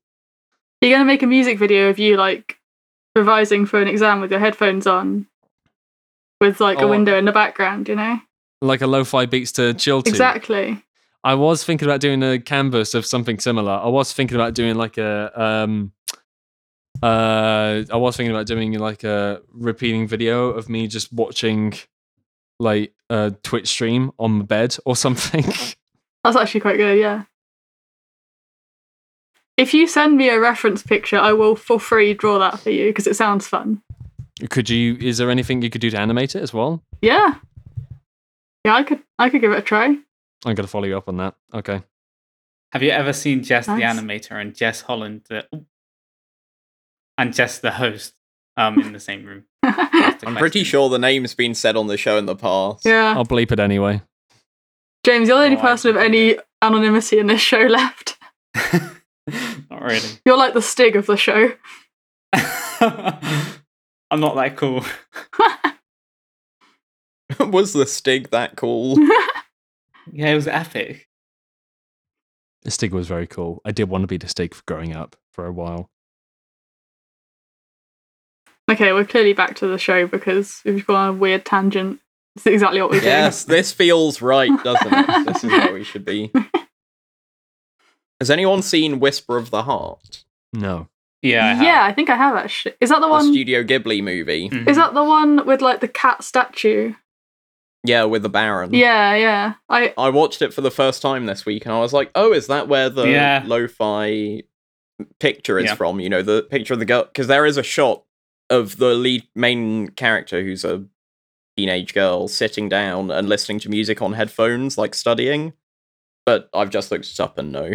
You're gonna make a music video of you like revising for an exam with your headphones on, with like a Oh. window in the background. You know Like a lo-fi beats to chill to. exactly. I was thinking about doing a canvas of something similar. I was thinking about doing like a um uh I was thinking about doing like a repeating video of me just watching like a Twitch stream on the bed or something. [LAUGHS] That's actually quite good. Yeah. If you send me a reference picture, I will for free draw that for you because it sounds fun. could you is there anything you could do to animate it as well? Yeah. Yeah, I could. I could give it a try. I'm gonna follow you up on that. Okay. Have you ever seen Jess the animator and Jess Holland the, and Jess the host um, in the same room? [LAUGHS] I'm pretty sure the name's been said on the show in the past. yeah. I'll bleep it anyway. James, you're the only Oh, person of see. any anonymity in this show left. [LAUGHS] [LAUGHS] Not really. You're like the Stig of the show. I'm not that cool. Was the Stig that cool? Yeah, it was epic. The Stig was very cool. I did want to be the Stig for growing up for a while. okay, we're clearly back to the show because we've gone on a weird tangent. It's exactly what we're yes, this feels right, doesn't it? [LAUGHS] This is where we should be. Has anyone seen Whisper of the Heart? No. Yeah, I have. Yeah, I think I have actually. Is that the The one? Studio Ghibli movie. Mhm. Is that the one with like the cat statue? Yeah, with the Baron. Yeah, yeah. I I watched it for the first time this week and I was like, oh, is that where the Yeah. lo fi picture is Yeah. from? You know, the picture of the girl. Because there is a shot of the lead main character who's a teenage girl sitting down and listening to music on headphones, like studying. but I've just looked it up and no,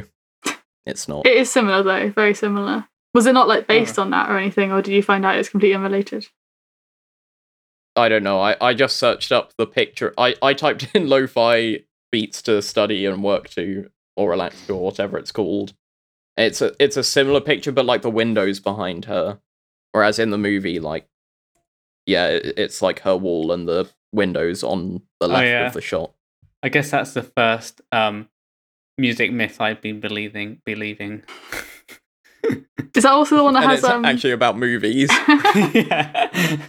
it's not. It is similar though, very similar. Was it not like based on that or anything, or did you find out it's completely unrelated? I don't know. I, I just searched up the picture. I, I typed in [LAUGHS] lo-fi beats to study and work to or relax to or whatever it's called. It's a it's a similar picture, but like the windows behind her, whereas in the movie, like yeah, it, it's like her wall and the windows on the Oh, left yeah. of the shot. I guess that's the first um, music myth I've been believing. Believing. [LAUGHS] Is that also the one that and has it's um? actually about movies. [LAUGHS] yeah.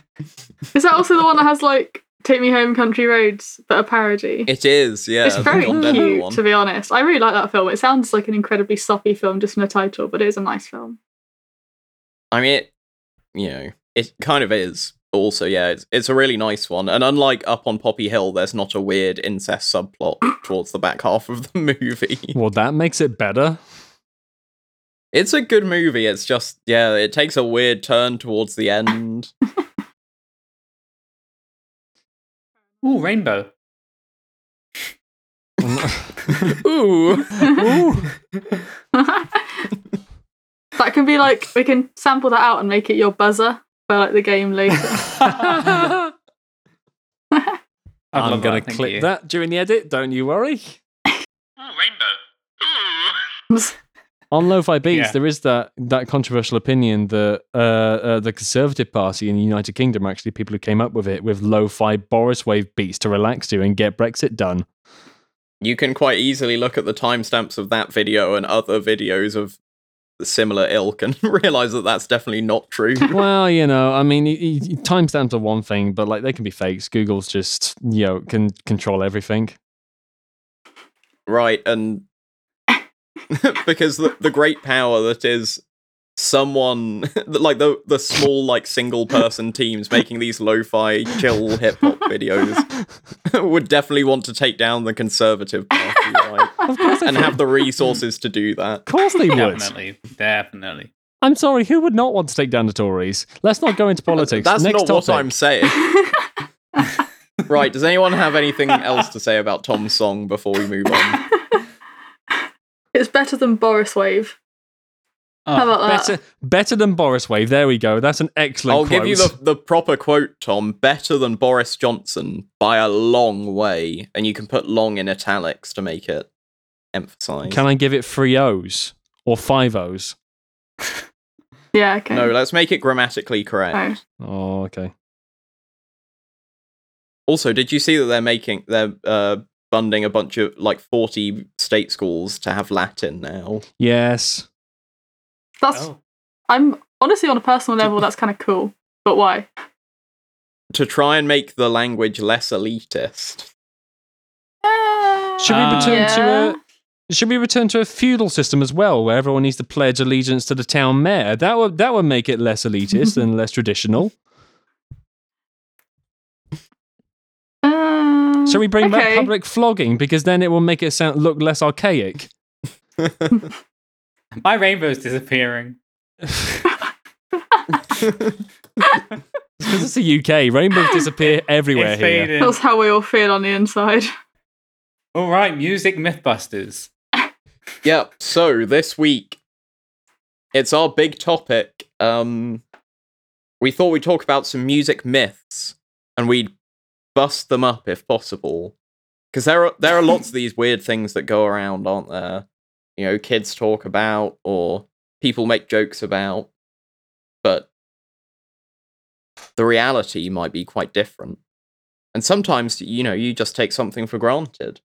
is that also the one that has like "Take Me Home, Country Roads" but a parody? it is, yeah. it's very cute, one. to be honest. I really like that film. It sounds like an incredibly soppy film just from the title, but it is a nice film. I mean, it, you know, it kind of is. Also, yeah, it's it's a really nice one. And unlike Up on Poppy Hill, there's not a weird incest subplot [LAUGHS] towards the back half of the movie. Well, that makes it better. It's a good movie. It's just, yeah, it takes a weird turn towards the end. [LAUGHS] Ooh, rainbow. [LAUGHS] Ooh. Ooh. [LAUGHS] that can be like we can sample that out and make it your buzzer for like the game later. I'd I'm gonna thank clip that during the edit. Don't you worry. Ooh, rainbow. Ooh. On Lo-Fi Beats, Yeah. there is that that controversial opinion that uh, uh, the Conservative Party in the United Kingdom are actually people who came up with it with Lo-Fi Boris Wave beats to relax to and get Brexit done. You can quite easily look at the timestamps of that video and other videos of similar ilk and [LAUGHS] realize that that's definitely not true. [LAUGHS] [LAUGHS] well, you know, I mean, timestamps are one thing, but like they can be fakes. Google's just you know can control everything. right and [LAUGHS] because the, the great power that is someone [LAUGHS] like the the small like single person teams making these lo-fi chill hip hop videos [LAUGHS] would definitely want to take down the conservative party right Of course, and have the resources to do that Of course they would. Definitely, definitely. I'm sorry, who would not want to take down the Tories? Let's not go into politics. that's Next not topic. what i'm saying right does anyone have anything else to say about tom's song before we move on it's better than Boris Wave. Oh, How about that? Better, better than Boris Wave. There we go. That's an excellent. I'll give you the, the proper quote, Tom. Better than Boris Johnson by a long way. And you can put long in italics to make it emphasize. Can I give it three O's or five O's? [LAUGHS] Yeah, okay. No, let's make it grammatically correct. Oh. Oh, okay. Also, did you see that they're making they're uh funding a bunch of like 40 state schools to have Latin now? Yes. That's oh. I'm honestly on a personal level that's kind of cool. But why? To try and make the language less elitist. Should we Uh, return to a? Should we return to a feudal system as well, where everyone needs to pledge allegiance to the town mayor? That would that would make it less elitist [LAUGHS] and less traditional. Shall we bring back public flogging because then it will make it sound look less archaic? [LAUGHS] My rainbow's disappearing. Because it's the UK, rainbows disappear [LAUGHS] everywhere it's here. fading. That's how we all feel on the inside. All right, music mythbusters. [LAUGHS] Yep. So this week, it's our big topic. Um, we thought we'd talk about some music myths, and we'd bust them up if possible, because there are there are lots of these [LAUGHS] weird things that go around, aren't there? You know, kids talk about or people make jokes about, but the reality might be quite different. And sometimes, you know, you just take something for granted.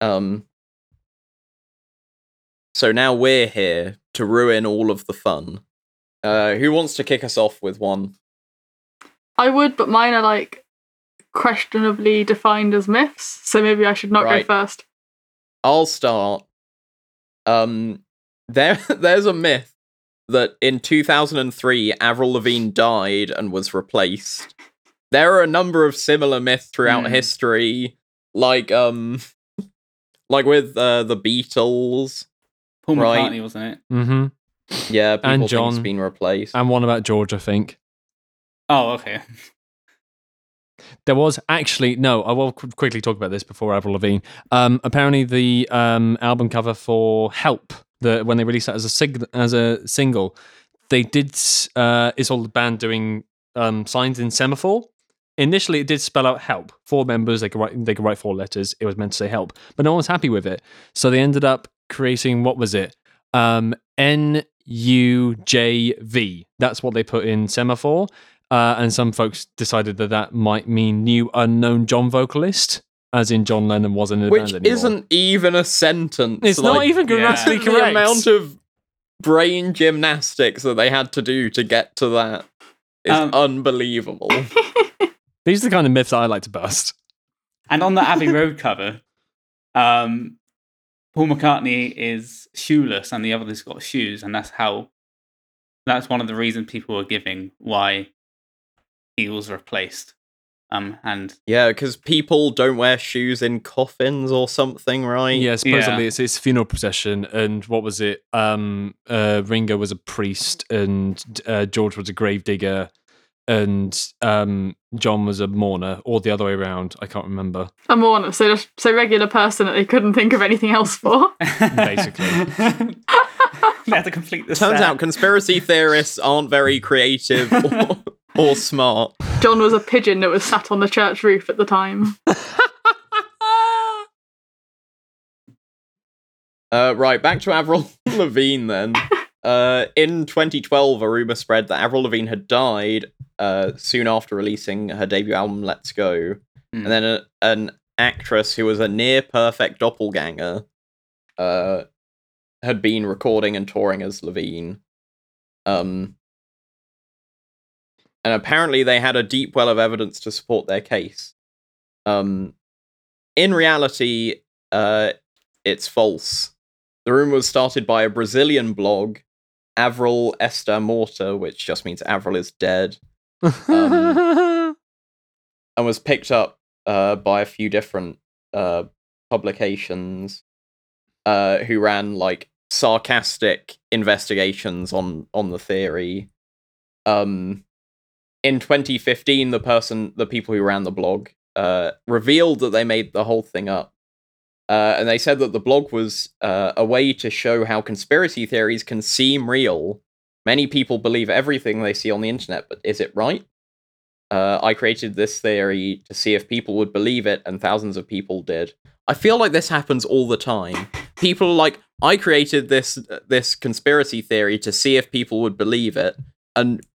Um, so now we're here to ruin all of the fun. Uh, who wants to kick us off with one? I would, but mine are like questionably defined as myths, so maybe I should not Right. go first. I'll start. Um, there, [LAUGHS] there's a myth that in 2003 Avril Lavigne died and was replaced. There are a number of similar myths throughout Hmm. history, like um, [LAUGHS] like with uh, the Beatles. Paul Right. McCartney, wasn't it? Mm-hmm. Yeah, people And John. it's been replaced. And one about George, I think. Oh, okay. [LAUGHS] There was actually no. I will qu- quickly talk about this before Avril Lavigne. Um, apparently, the um, album cover for "Help," the when they released that as a sig- as a single, they did. Uh, it's all the band doing um, signs in semaphore. Initially, it did spell out "help." Four members. They could write. They could write four letters. It was meant to say "help," but no one was happy with it. So they ended up creating what was it? Um, N U J V. That's what they put in semaphore. Uh, and some folks decided that that might mean new unknown John vocalist, as in John Lennon wasn't in a Which band anymore. isn't even a sentence. It's not even grammatically the correct. amount of brain gymnastics that they had to do to get to that is Um, unbelievable. [LAUGHS] These are the kind of myths I like to bust. And on the Abbey [LAUGHS] Road cover, um, Paul McCartney is shoeless and the other's got shoes, and that's how. That's one of the reasons people were giving why he was replaced. Um, and yeah, because people don't wear shoes in coffins or something, right? Yeah, supposedly Yeah. it's his funeral procession, and what was it? Um, uh, Ringo was a priest, and uh, George was a gravedigger, and um, John was a mourner, or the other way around. I can't remember. A mourner, so just so regular person that they couldn't think of anything else for. [LAUGHS] Basically. [LAUGHS] they had to complete the Turns set. out conspiracy theorists aren't very creative or, [LAUGHS] or smart. John was a pigeon that was sat on the church roof at the time. [LAUGHS] Uh, right, back to Avril [LAUGHS] Lavigne then. Uh, in 2012, a rumor spread that Avril Lavigne had died uh, soon after releasing her debut album Let's Go. Hmm. And then a, an actress who was a near perfect doppelganger uh, had been recording and touring as Lavigne. Um, and apparently, they had a deep well of evidence to support their case. Um, in reality, uh, it's false. The rumor was started by a Brazilian blog, Avril Esta Morta, which just means Avril is dead, Um, [LAUGHS] and was picked up uh, by a few different uh, publications uh, who ran like sarcastic investigations on on the theory. Um, in 2015, the person, the people who ran the blog, uh, revealed that they made the whole thing up. Uh, and they said that the blog was uh, a way to show how conspiracy theories can seem real. Many people believe everything they see on the internet, but is it right? Uh, I created this theory to see if people would believe it, and thousands of people did. I feel like this happens all the time. People are like, I created this this conspiracy theory to see if people would believe it, and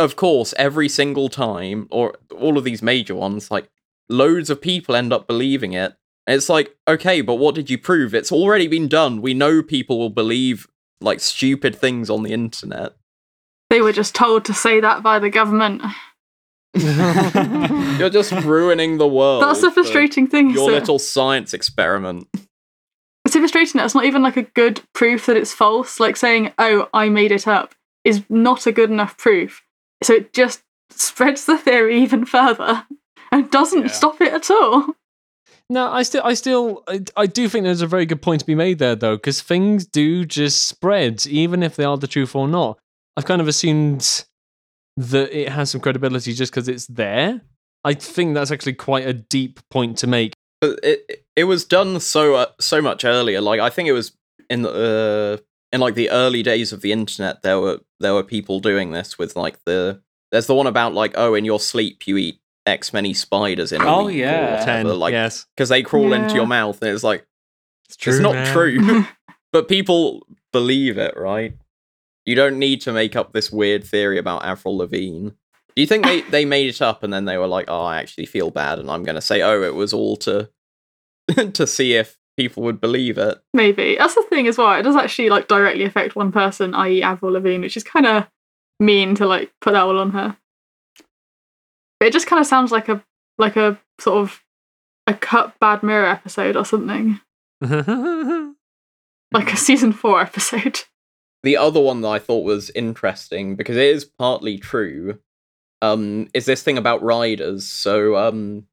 of course, every single time, or all of these major ones, like loads of people end up believing it. It's like, okay, but what did you prove? It's already been done. We know people will believe like stupid things on the internet. They were just told to say that by the government. [LAUGHS] You're just ruining the world. That's the frustrating thing. Your so- little science experiment. It's so frustrating that it's not even like a good proof that it's false. Like saying, "Oh, I made it up," is not a good enough proof. So it just spreads the theory even further and doesn't Yeah. stop it at all. No, I still, I still, I, I do think there's a very good point to be made there, though, because things do just spread, even if they are the truth or not. I've kind of assumed that it has some credibility just because it's there. I think that's actually quite a deep point to make. But it it was done so uh, so much earlier. Like I think it was in the uh, in like the early days of the internet. There were there were people doing this with like the there's the one about like oh in your sleep you eat X many spiders in a Oh, week yeah. whatever, Ten, like yes, because they crawl into your mouth and it's like it's true, it's not man. true, [LAUGHS] but people believe it, right? You don't need to make up this weird theory about Avril Lavigne. Do you think they, [LAUGHS] they made it up and then they were like, "Oh, I actually feel bad," and I'm going to say, "Oh, it was all to [LAUGHS] to see if people would believe it." Maybe that's the thing as well. It does actually like directly affect one person, i.e., Avril Lavigne, which is kind of mean to like put that all on her. But it just kind of sounds like a like a sort of a cut Black Mirror episode or something, [LAUGHS] like a season four episode. The other one that I thought was interesting because it is partly true. Um, is this thing about riders? So, um,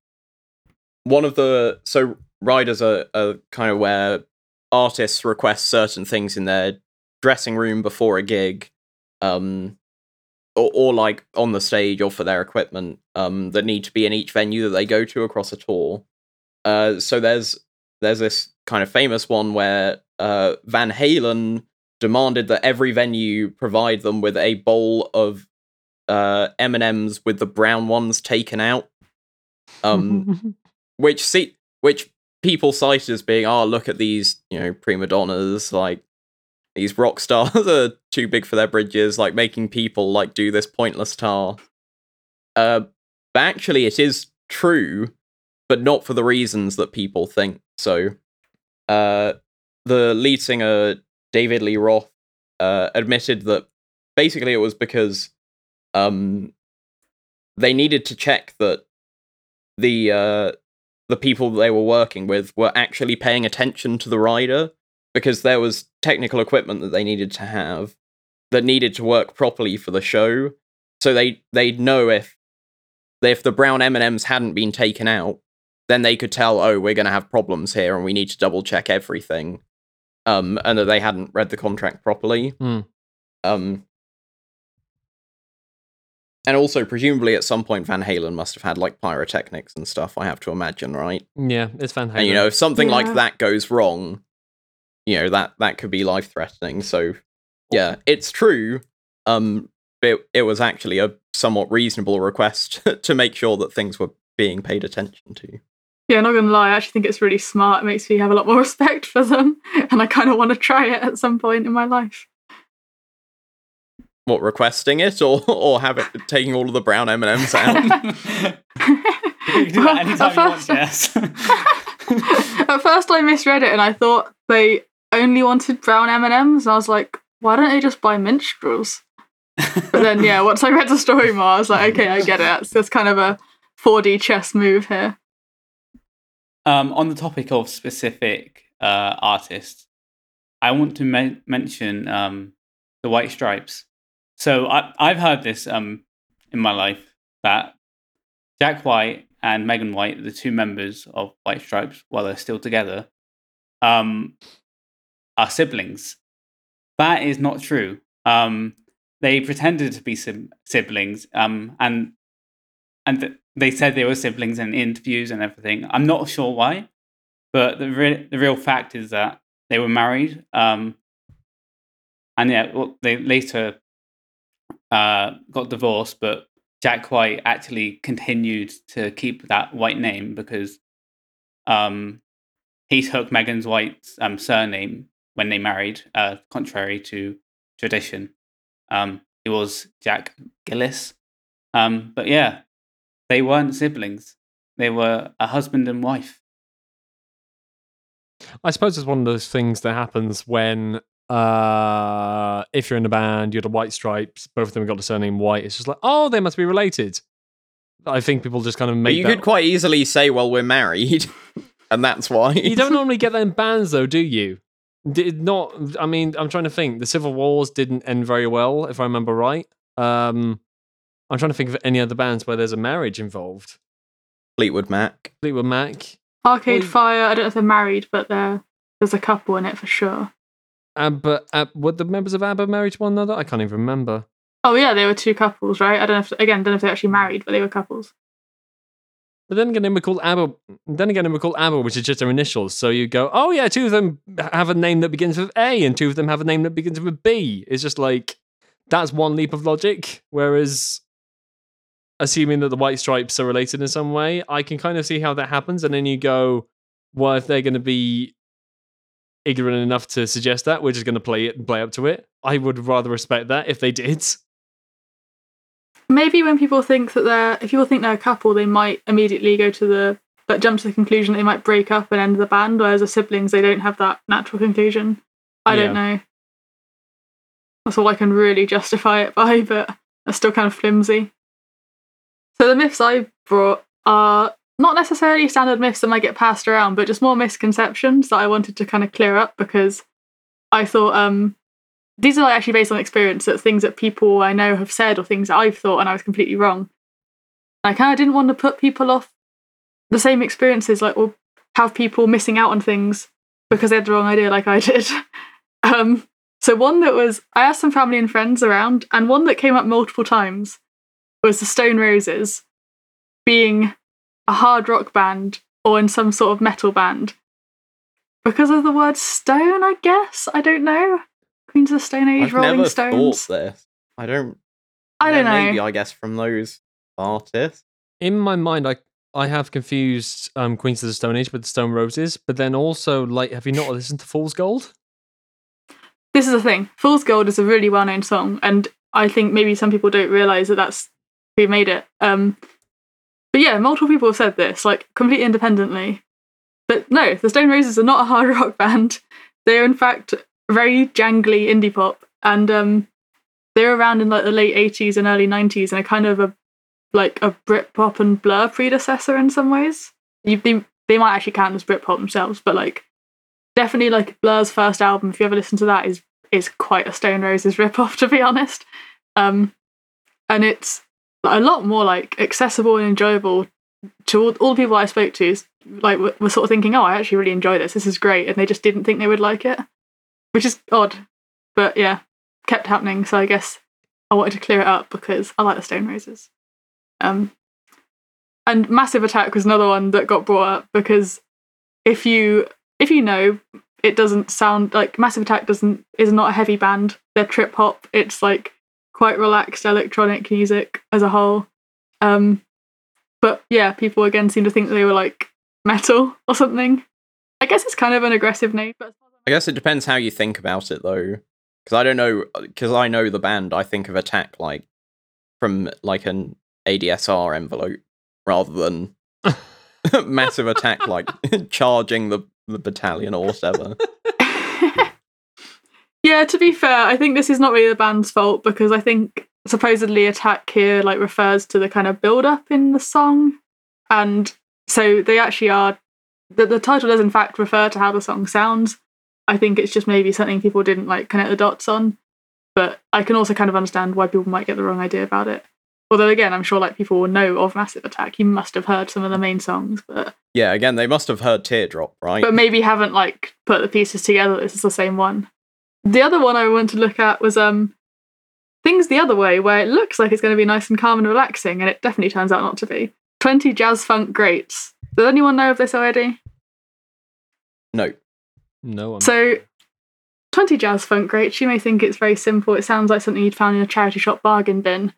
one of the so riders are, are kind of where artists request certain things in their dressing room before a gig. Um, or, or like on the stage or for their equipment um, that need to be in each venue that they go to across a tour. Uh, so there's there's this kind of famous one where uh, Van Halen demanded that every venue provide them with a bowl of uh, M and M's with the brown ones taken out, um, [LAUGHS] which see which people cited as being, oh, look at these, you know, prima donnas, like these rock [LAUGHS] stars are too big for their bridges, like making people like do this pointless task. Uh, but actually, it is true, but not for the reasons that people think. So, uh, the lead singer David Lee Roth uh, admitted that basically it was because um, they needed to check that the uh, the people they were working with were actually paying attention to the rider because there was technical equipment that they needed to have that needed to work properly for the show. So they they'd know if if the brown M and M's hadn't been taken out, then they could tell, oh, we're going to have problems here, and we need to double check everything. Um, and that they hadn't read the contract properly. Hmm. Um, and also, presumably, at some point, Van Halen must have had like pyrotechnics and stuff. I have to imagine, right? yeah, it's Van Halen. And you know, if something Yeah. like that goes wrong, you know that that could be life threatening. So, yeah, it's true. Um, but it, it was actually a somewhat reasonable request [LAUGHS] to make sure that things were being paid attention to. Yeah, not gonna lie, I actually think it's really smart. It makes me have a lot more [LAUGHS] respect for them, and I kind of want to try it at some point in my life. What requesting it or or have it taking all of the brown M and M's out? [LAUGHS] you can do Well, that anytime at you want, first- Jess. [LAUGHS] At first, I misread it, and I thought they only wanted brown M and M's. I was like, why don't they just buy minstrels? But then, yeah, once I read the story more, I was like, okay, I get it. It's that's kind of a 4D chess move here. Um, on the topic of specific uh, artists, I want to men- mention um, the White Stripes. So I- I've heard this um, in my life that Jack White and Megan White, the two members of White Stripes, while they're still together, um, are siblings. That is not true. Um, they pretended to be sim- siblings, um, and and th- they said they were siblings in interviews and everything. I'm not sure why, but the re- the real fact is that they were married. Um, and yeah, well, they later uh, got divorced, but Jack White actually continued to keep that White name because um, he took Megan's White's um, surname when they married, uh, contrary to tradition. Um, it was Jack Gillis. Um, but yeah, they weren't siblings. They were a husband and wife. I suppose it's one of those things that happens when, uh, if you're in a band, you're the White Stripes, both of them got the surname White. It's just like, oh, they must be related. I think people just kind of But make you that. could quite easily say, "Well, we're married," [LAUGHS] and that's why. you don't [LAUGHS] normally get that in bands, though, do you? Did not. I mean, I'm trying to think. The Civil Wars didn't end very well, if I remember right. Um, I'm trying to think of any other bands where there's a marriage involved. Fleetwood Mac. Fleetwood Mac. Arcade Well, Fire, I don't know if they're married, but they're, there's a couple in it for sure. Uh, ABBA, Ab- uh, were the members of ABBA married to one another? I can't even remember. Oh, yeah, they were two couples, right? I don't know if, again, don't know if they're actually hmm. married, but they were couples. But then again, they were called ABBA. Then again, they were called ABBA, which is just their initials. So you go, oh yeah, two of them have a name that begins with A, and two of them have a name that begins with B. It's just like that's one leap of logic. Whereas, assuming that the White Stripes are related in some way, I can kind of see how that happens. And then you go, well, if they're going to be ignorant enough to suggest that, we're just going to play it and play up to it. I would rather respect that if they did. Maybe when people think that they're, if people think they're a couple, they might immediately go to the, but jump to the conclusion that they might break up and end the band, whereas as siblings, they don't have that natural conclusion. I Yeah. don't know. That's all I can really justify it by, but that's still kind of flimsy. So the myths I brought are not necessarily standard myths that might get passed around, but just more misconceptions that I wanted to kind of clear up because I thought um these are like actually based on experience that things that people I know have said or things that I've thought and I was completely wrong. I kind of didn't want to put people off the same experiences, like or have people missing out on things because they had the wrong idea, like I did. [LAUGHS] um, So one that was I asked some family and friends around, and one that came up multiple times was the Stone Roses being a hard rock band or in some sort of metal band. Because of the word stone, I guess. I don't know. Queens of the Stone Age, I've Rolling never Stones. thought this. I don't. I don't know. Maybe I guess from those artists. In my mind, I I have confused um, Queens of the Stone Age with the Stone Roses, but then also like, have you not listened to Fool's Gold? This is the thing. Fool's Gold is a really well known song, and I think maybe some people don't realize that that's who made it. Um, but yeah, multiple people have said this, like completely independently. But no, the Stone Roses are not a hard rock [LAUGHS] band. They're in fact very jangly indie pop, and um, they're around in like the late '80s and early '90s, and are kind of a like a Britpop and Blur predecessor in some ways. You, they, they might actually count as Britpop themselves, but like definitely like Blur's first album, if you ever listen to that, is is quite a Stone Roses ripoff, [LAUGHS] to be honest. Um, and it's a lot more like accessible and enjoyable to all, all the people I spoke to. Like were, were sort of thinking, "Oh, I actually really enjoy this. This is great," and they just didn't think they would like it, which is odd. But yeah, kept happening. So I guess I wanted to clear it up because I like the Stone Roses. Um, and Massive Attack was another one that got brought up because if you if you know it doesn't sound like Massive Attack doesn't is not a heavy band. They're trip hop. It's like quite relaxed electronic music as a whole. Um, but yeah, people again seem to think they were like metal or something. I guess it's kind of an aggressive name, but I guess it depends how you think about it, though. Because I don't know. Because I know the band. I think of Attack like from like an ADSR envelope rather than [LAUGHS] massive attack, like [LAUGHS] charging the the battalion or whatever. [LAUGHS] yeah, to be fair, I think this is not really the band's fault because I think supposedly attack here like refers to the kind of build up in the song. And so they actually are the, the title does in fact refer to how the song sounds. I think it's just maybe something people didn't like connect the dots on. But I can also kind of understand why people might get the wrong idea about it. Although again, I'm sure like people will know of Massive Attack. You must have heard some of the main songs, but Yeah, again, they must have heard Teardrop, right? but maybe haven't like put the pieces together. This is the same one. The other one I want to look at was um things the other way, where it looks like it's going to be nice and calm and relaxing, and it definitely turns out not to be. Twenty jazz funk greats. Does anyone know of this already? no. No one. So, 20 jazz funk greats. You may think it's very simple. It sounds like something you'd found in a charity shop bargain bin.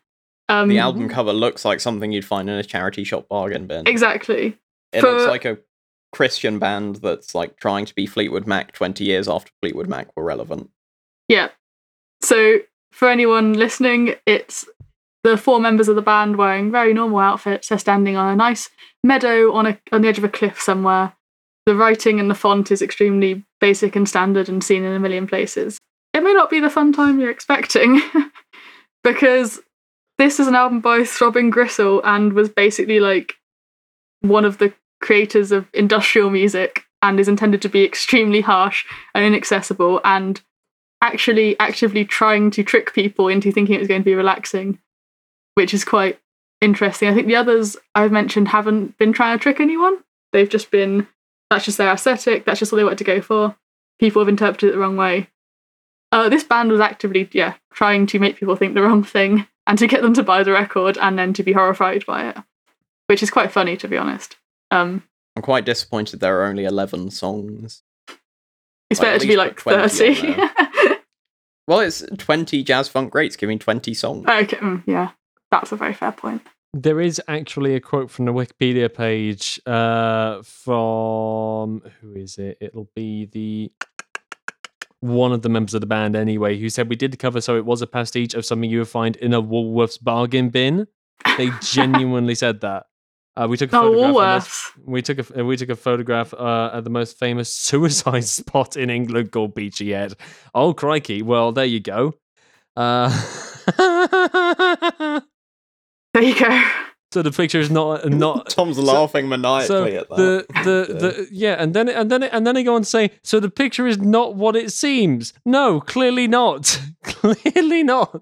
Um, The album cover looks like something you'd find in a charity shop bargain bin. Exactly. It For- looks like a Christian band that's like trying to be Fleetwood Mac 20 years after Fleetwood Mac were relevant. Yeah. So, for anyone listening, it's the four members of the band wearing very normal outfits. They're standing on a nice meadow on a on the edge of a cliff somewhere. The writing and the font is extremely basic and standard and seen in a million places. It may not be the fun time you're expecting [LAUGHS] because this is an album by Throbbing Gristle and was basically like one of the creators of industrial music and is intended to be extremely harsh and inaccessible and actually actively trying to trick people into thinking it was going to be relaxing, which is quite interesting. I think the others I've mentioned haven't been trying to trick anyone. They've just been that's just their aesthetic, that's just what they wanted to go for. People have interpreted it the wrong way. Uh, this band was actively, yeah, trying to make people think the wrong thing and to get them to buy the record and then to be horrified by it, which is quite funny to be honest. Um, I'm quite disappointed there are only 11 songs. it's Like, better to be like put 20 on thirty. [LAUGHS] Well, it's 20 jazz funk greats giving 20 songs. okay, mm, yeah, that's a very fair point. There is actually a quote from the Wikipedia page uh, from who is it? It'll be the one of the members of the band anyway, who said we did the cover, so it was a pastiche of something you would find in a Woolworths bargain bin. They [LAUGHS] genuinely said that. Uh, we took a Oh, photograph. on Woolworths. We took a we took a photograph uh, at the most famous [LAUGHS] suicide spot in England called Beachy Head. Oh crikey! Well, there you go. Uh, [LAUGHS] There you go. so the picture is not not [LAUGHS] Tom's laughing so maniacally at that. the the the yeah, and then and then and then they go on to say, so the picture is not what it seems. No, clearly not. clearly not.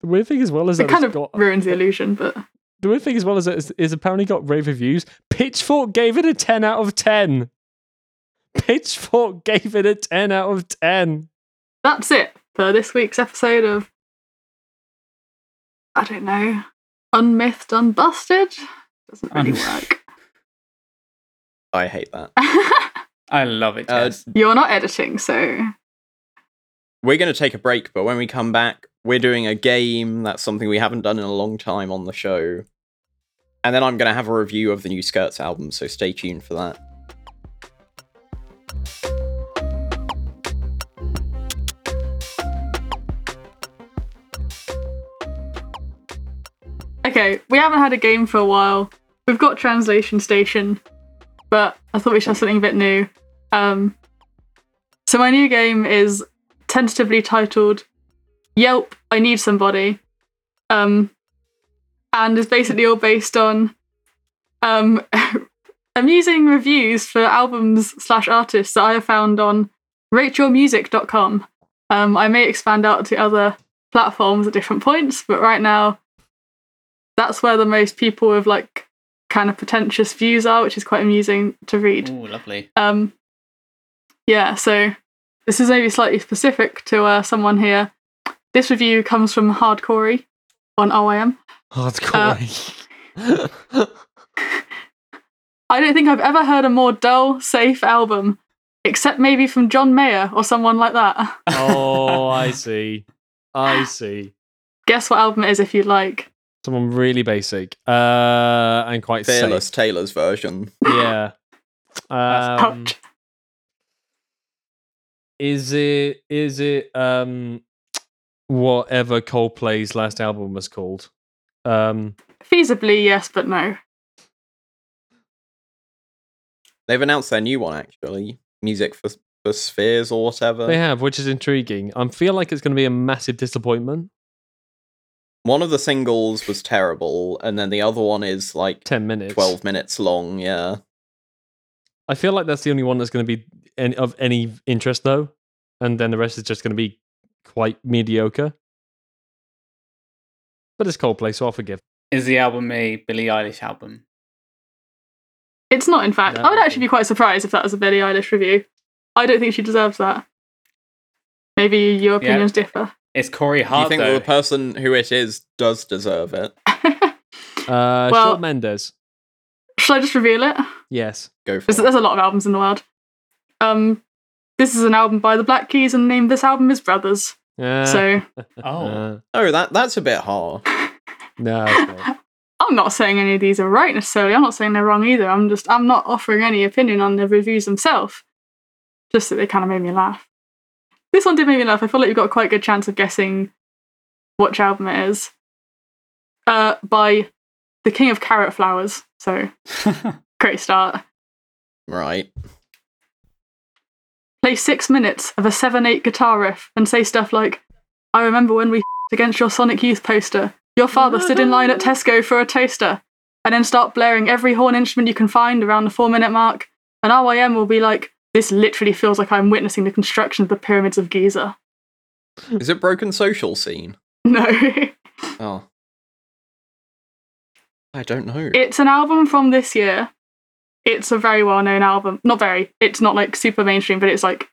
The weird thing as well is It that kind of got ruins the illusion, but the weird thing as well is that it's, it's apparently got rave reviews. Pitchfork gave it a ten out of ten. Pitchfork [LAUGHS] gave it a ten out of ten. that's it for this week's episode of I don't know, unmythed, unbusted. Doesn't really Un- work. [LAUGHS] I hate that. [LAUGHS] I love it. Uh, You're not editing, so We're going to take a break, but when we come back, we're doing a game. That's something we haven't done in a long time on the show. And then I'm going to have a review of the new Skirts album, so stay tuned for that. Okay, we haven't had a game for a while. We've got Translation Station, but I thought we should have something a bit new. Um, so my new game is tentatively titled Yelp, I Need Somebody. Um, and is basically all based on um, [LAUGHS] amusing reviews for albums slash artists that I have found on rateyourmusic.com. Um, I may expand out to other platforms at different points, but right now that's where the most people with like kind of pretentious views are, which is quite amusing to read. Ooh, lovely. Um, yeah, so this is maybe slightly specific to uh, someone here. This review comes from Hardcorey on RYM. Hardcore. [LAUGHS] I don't think I've ever heard a more dull, safe album, except maybe from John Mayer or someone like that. oh, I [LAUGHS] see. I see. Guess what album it is if you'd like. Someone really basic uh, and quite Fearless safe. Taylor's version. Yeah. [LAUGHS] Um, is it is it um whatever Coldplay's last album was called? Um, Feasibly, yes, but no. They've announced their new one, actually. Music for, for Spheres or whatever. they have, which is intriguing. I feel like it's going to be a massive disappointment. One of the singles was terrible, and then the other one is like Ten minutes. 12 minutes long, yeah. I feel like that's the only one that's going to be any, of any interest, though, and then the rest is just going to be quite mediocre. But it's Coldplay, so I'll forgive. Is the album a Billie Eilish album? It's not, in fact. No, I would actually be quite surprised if that was a Billie Eilish review. I don't think she deserves that. Maybe your Yeah. opinions differ. It's Corey Hart. Do you think though. the person who it is does deserve it? [LAUGHS] Uh, Well- Shawn Mendes. Shall I just reveal it? Yes. Go for There's, it. there's a lot of albums in the world. Um, this is an album by the Black Keys, and the name of this album is Brothers. Uh, so [LAUGHS] oh, uh, Oh, that that's a bit hard. [LAUGHS] no. [LAUGHS] I'm not saying any of these are right necessarily. I'm not saying they're wrong either. I'm just I'm not offering any opinion on the reviews themselves. Just that they kind of made me laugh. This one did make me laugh. I feel like you've got quite a quite good chance of guessing which album it is. Uh, by the King of Carrot Flowers. So great start. Right. Play six minutes of a seven eight guitar riff and say stuff like, "I remember when we against your Sonic Youth poster. Your father stood in line at Tesco for a toaster." And then start blaring every horn instrument you can find around the four minute mark. And RYM will be like, This literally feels like I'm witnessing the construction of the pyramids of Giza. Is it Broken Social Scene? [LAUGHS] No. Oh. I don't know. it's an album from this year. It's a very well known album. Not very, it's not like super mainstream, but it's like,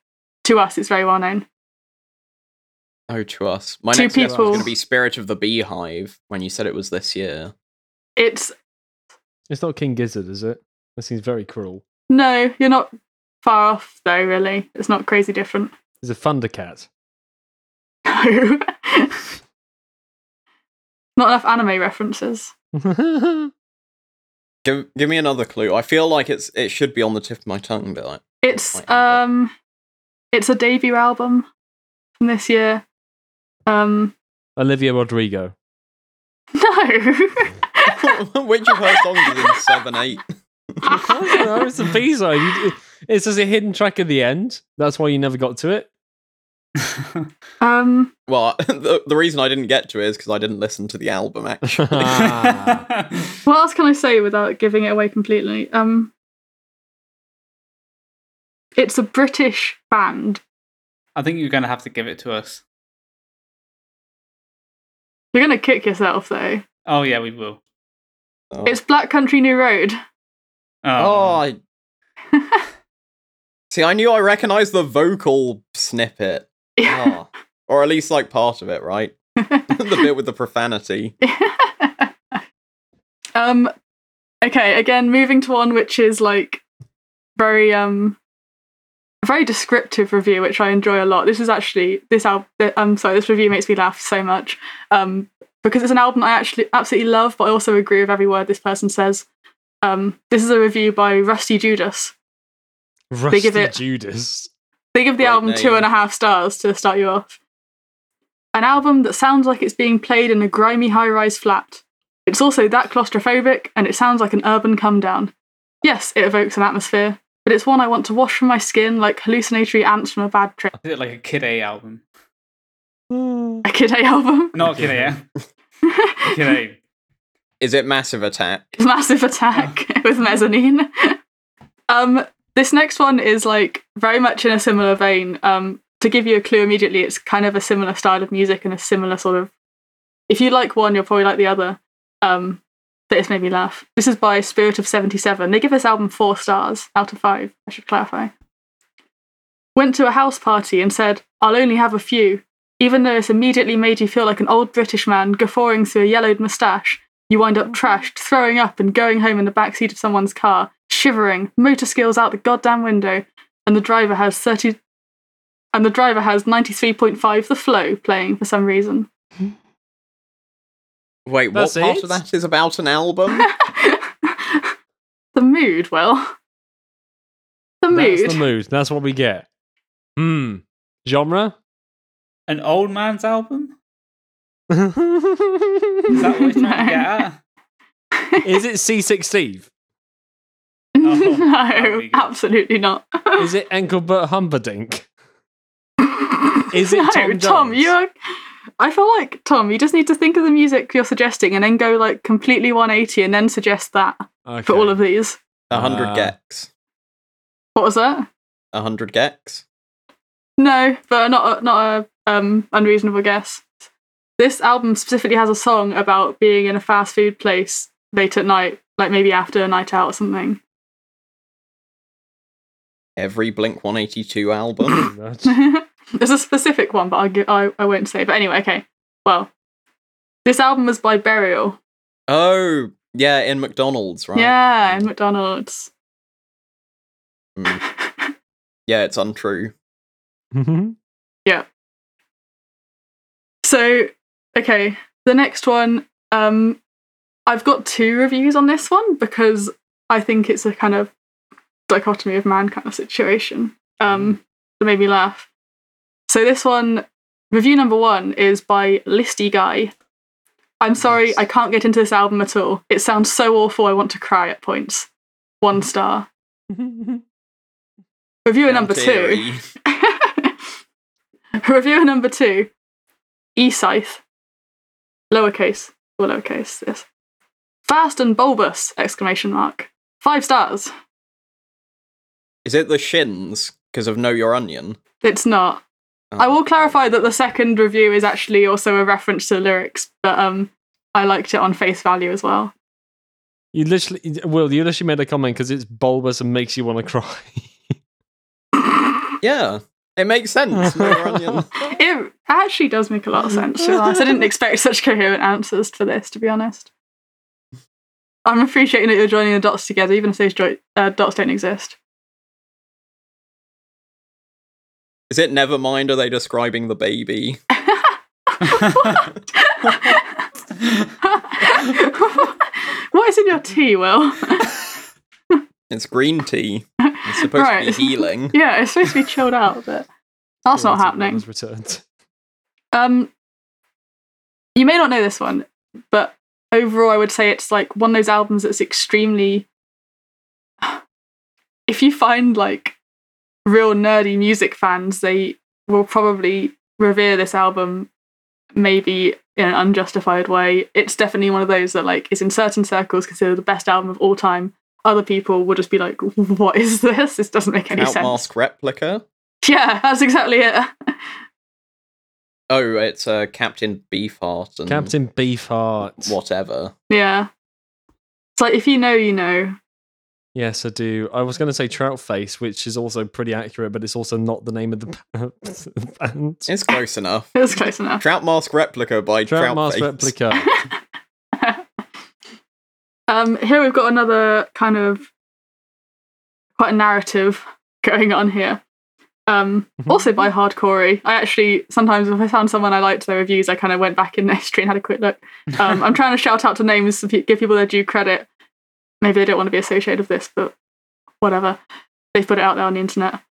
to us, it's very well known. oh, to us. My Two next guess was people- going to be Spirit of the Beehive when you said it was this year. It's, It's not King Gizzard, is it? That seems very cruel. no, you're not far off though, really. It's not crazy different. Is it Thundercat? [LAUGHS] No. [LAUGHS] not enough anime references. [LAUGHS] Give give me another clue. I feel like it's it should be on the tip of my tongue, but like, It's Might have it. um it's a debut album from this year. Um Olivia Rodrigo. no. [LAUGHS] [LAUGHS] which of her songs is in seven eight? I don't know, it's a B side. It's just a hidden track at the end. That's why you never got to it. Um Well, [LAUGHS] the, the reason I didn't get to it is because I didn't listen to the album. Actually, [LAUGHS] [LAUGHS] what else can I say without giving it away completely? Um It's a British band. I think you're going to have to give it to us. You're gonna kick yourself though. Oh, yeah, we will. oh, It's Black Country New Road. oh, I... see, I knew I recognized the vocal snippet, Ah. or at least like part of it, right? [LAUGHS] the bit with the profanity. [LAUGHS] um okay, again moving to one which is like very um very descriptive review which I enjoy a lot. This is actually this album I'm sorry, this review makes me laugh so much. Um because it's an album I actually absolutely love, but I also agree with every word this person says. Um this is a review by Rusty Judas. Rusty give it- Judas. They give the Great album two name. and a half stars to start you off. An album that sounds like it's being played in a grimy high rise flat. It's also that claustrophobic, and it sounds like an urban come down. Yes, it evokes an atmosphere, but it's one I want to wash from my skin like hallucinatory ants from a bad trip. Is it like a Kid A album? A Kid A album. [LAUGHS] Not Kid A. yeah. [LAUGHS] Kid A. Is it Massive Attack? Massive Attack [LAUGHS] with Mezzanine. um, this next one is like very much in a similar vein. Um, to give you a clue immediately, it's kind of a similar style of music and a similar sort of. If you like one, you'll probably like the other. Um, but it's made me laugh. This is by Spirit of 77. They give this album four stars out of five, I should clarify. Went to a house party and said, I'll only have a few. Even though it's immediately made you feel like an old British man guffawing through a yellowed moustache, you wind up trashed, throwing up, and going home in the backseat of someone's car, shivering, motor skills out the goddamn window, and the driver has 30. And the driver has 93.5 The Flow playing for some reason. Wait, what part it? of that is about an album? [LAUGHS] the mood, Will. The mood. That's the mood. That's what we get. Hmm. Genre? An old man's album? Is Is that what you're trying to get [LAUGHS] at? [LAUGHS] it C6 Steve? [LAUGHS] Oh, no, absolutely not. Is it Engelbert Humperdinck? Is it no, Tom Tom, you are. I feel like Tom. You just need to think of the music you're suggesting, and then go like completely 180, and then suggest that Okay. for all of these. A hundred Uh, gecs. What was that? A hundred gecs. No, but not a, not a um, unreasonable guess. This album specifically has a song about being in a fast food place late at night, like maybe after a night out or something. Every Blink 182 album. [COUGHS] [LAUGHS] There's a specific one, but I'll gi- I, I won't say. But anyway, okay. Well, this album was by Burial. oh, yeah, in McDonald's, right? Yeah, and McDonald's. Mm. [LAUGHS] Yeah, it's untrue. [LAUGHS] yeah. So, okay, the next one, um, I've got two reviews on this one because I think it's a kind of dichotomy of man kind of situation um, that made me laugh. So, this one, review number one, is by Listy Guy. I'm sorry, I can't get into this album at all. It sounds so awful, I want to cry at points. One star. [LAUGHS] [LAUGHS] Reviewer number two. Reviewer number two, E Scythe, lowercase or lowercase. Yes, fast and bulbous! Exclamation mark. Five stars. Is it the shins because of Know Your Onion? It's not. I Oh. will clarify that the second review is actually also a reference to the lyrics, but um, I liked it on face value as well. You literally, Will, you literally made a comment because it's bulbous and makes you want to cry. [LAUGHS] Yeah, it makes sense. [LAUGHS] Know Your Onion. It actually does make a lot of sense. to be honest. I didn't [LAUGHS] expect such coherent answers for this, to be honest. I'm appreciating that you're joining the dots together, even if those jo- uh, dots don't exist. Is it never mind? Are they describing the baby? [LAUGHS] what is in your tea, Will? It's green tea. [LAUGHS] It's supposed Right. to be healing. [LAUGHS] yeah, it's supposed to be chilled out, but that's not happening. Will's returned. Um, you may not know this one, but overall, I would say it's like one of those albums that's extremely. [SIGHS] If you find like real nerdy music fans, they will probably revere this album, maybe in an unjustified way. It's definitely one of those that like is in certain circles considered the best album of all time. Other people will just be like, [LAUGHS] "What is this? This doesn't make any sense." Outmask replica. Yeah, that's exactly it. Oh, it's uh, Captain Beefheart and Captain Beefheart. whatever. Yeah. It's like if you know, you know. Yes, I do. I was going to say Trout Face, which is also pretty accurate, but it's also not the name of the [LAUGHS] band. It's close enough. [LAUGHS] It was close enough. Trout Mask Replica by Trout Trout, Mask Face. Replica. Um, here we've got another kind of quite a narrative going on here. Um, also by Hardcorey. I actually sometimes if I found someone I liked their reviews, I kind of went back in their [LAUGHS] history and had a quick look. Um, I'm trying to shout out to names to give people their due credit. Maybe they don't want to be associated with this, but whatever. They've put it out there on the internet.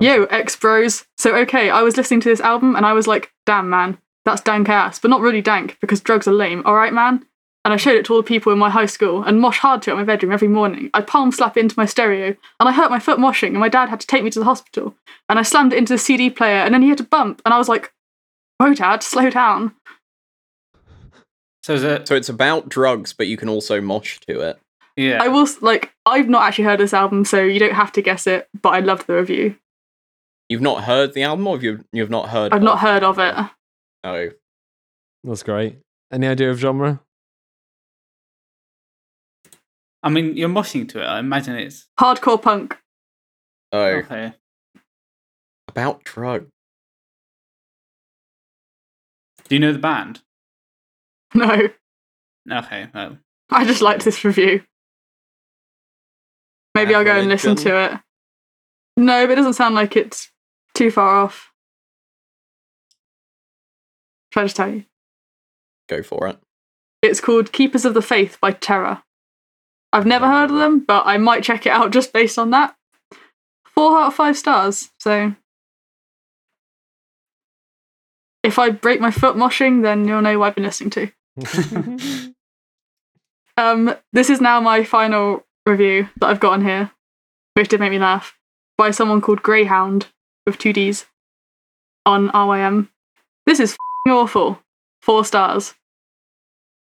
Yo, ex bros. So okay, I was listening to this album and I was like, damn man, that's dank ass, but not really dank because drugs are lame. All right, man. And I showed it to all the people in my high school and mosh hard to it in my bedroom every morning. I'd palm slap it into my stereo and I hurt my foot moshing and my dad had to take me to the hospital. And I slammed it into the CD player and then he had to bump and I was like, whoa, dad, slow down. So is it? So it's about drugs, but you can also mosh to it. Yeah. I will, like, I've not actually heard this album, so you don't have to guess it, but I loved the review. You've not heard the album, or you've you've not heard? I've not heard of it. Oh, That's great. Any idea of genre? I mean, you're moshing to it. I imagine it's Hardcore punk. oh, okay. about drugs. Do you know the band? [LAUGHS] No, Okay. Well, I just liked this review. Maybe Bad I'll go and listen Religion? to it. No, but it doesn't sound like it's too far off. Should I just tell you? Go for it. It's called Keepers of the Faith by Terror. I've never heard of them, but I might check it out just based on that. Four out of five stars, so. If I break my foot moshing, then you'll know what I've been listening to. [LAUGHS] Um, this is now my final review that I've got on here, which did make me laugh, by someone called Greyhound with two D's on RYM. This is f***ing awful. Four stars.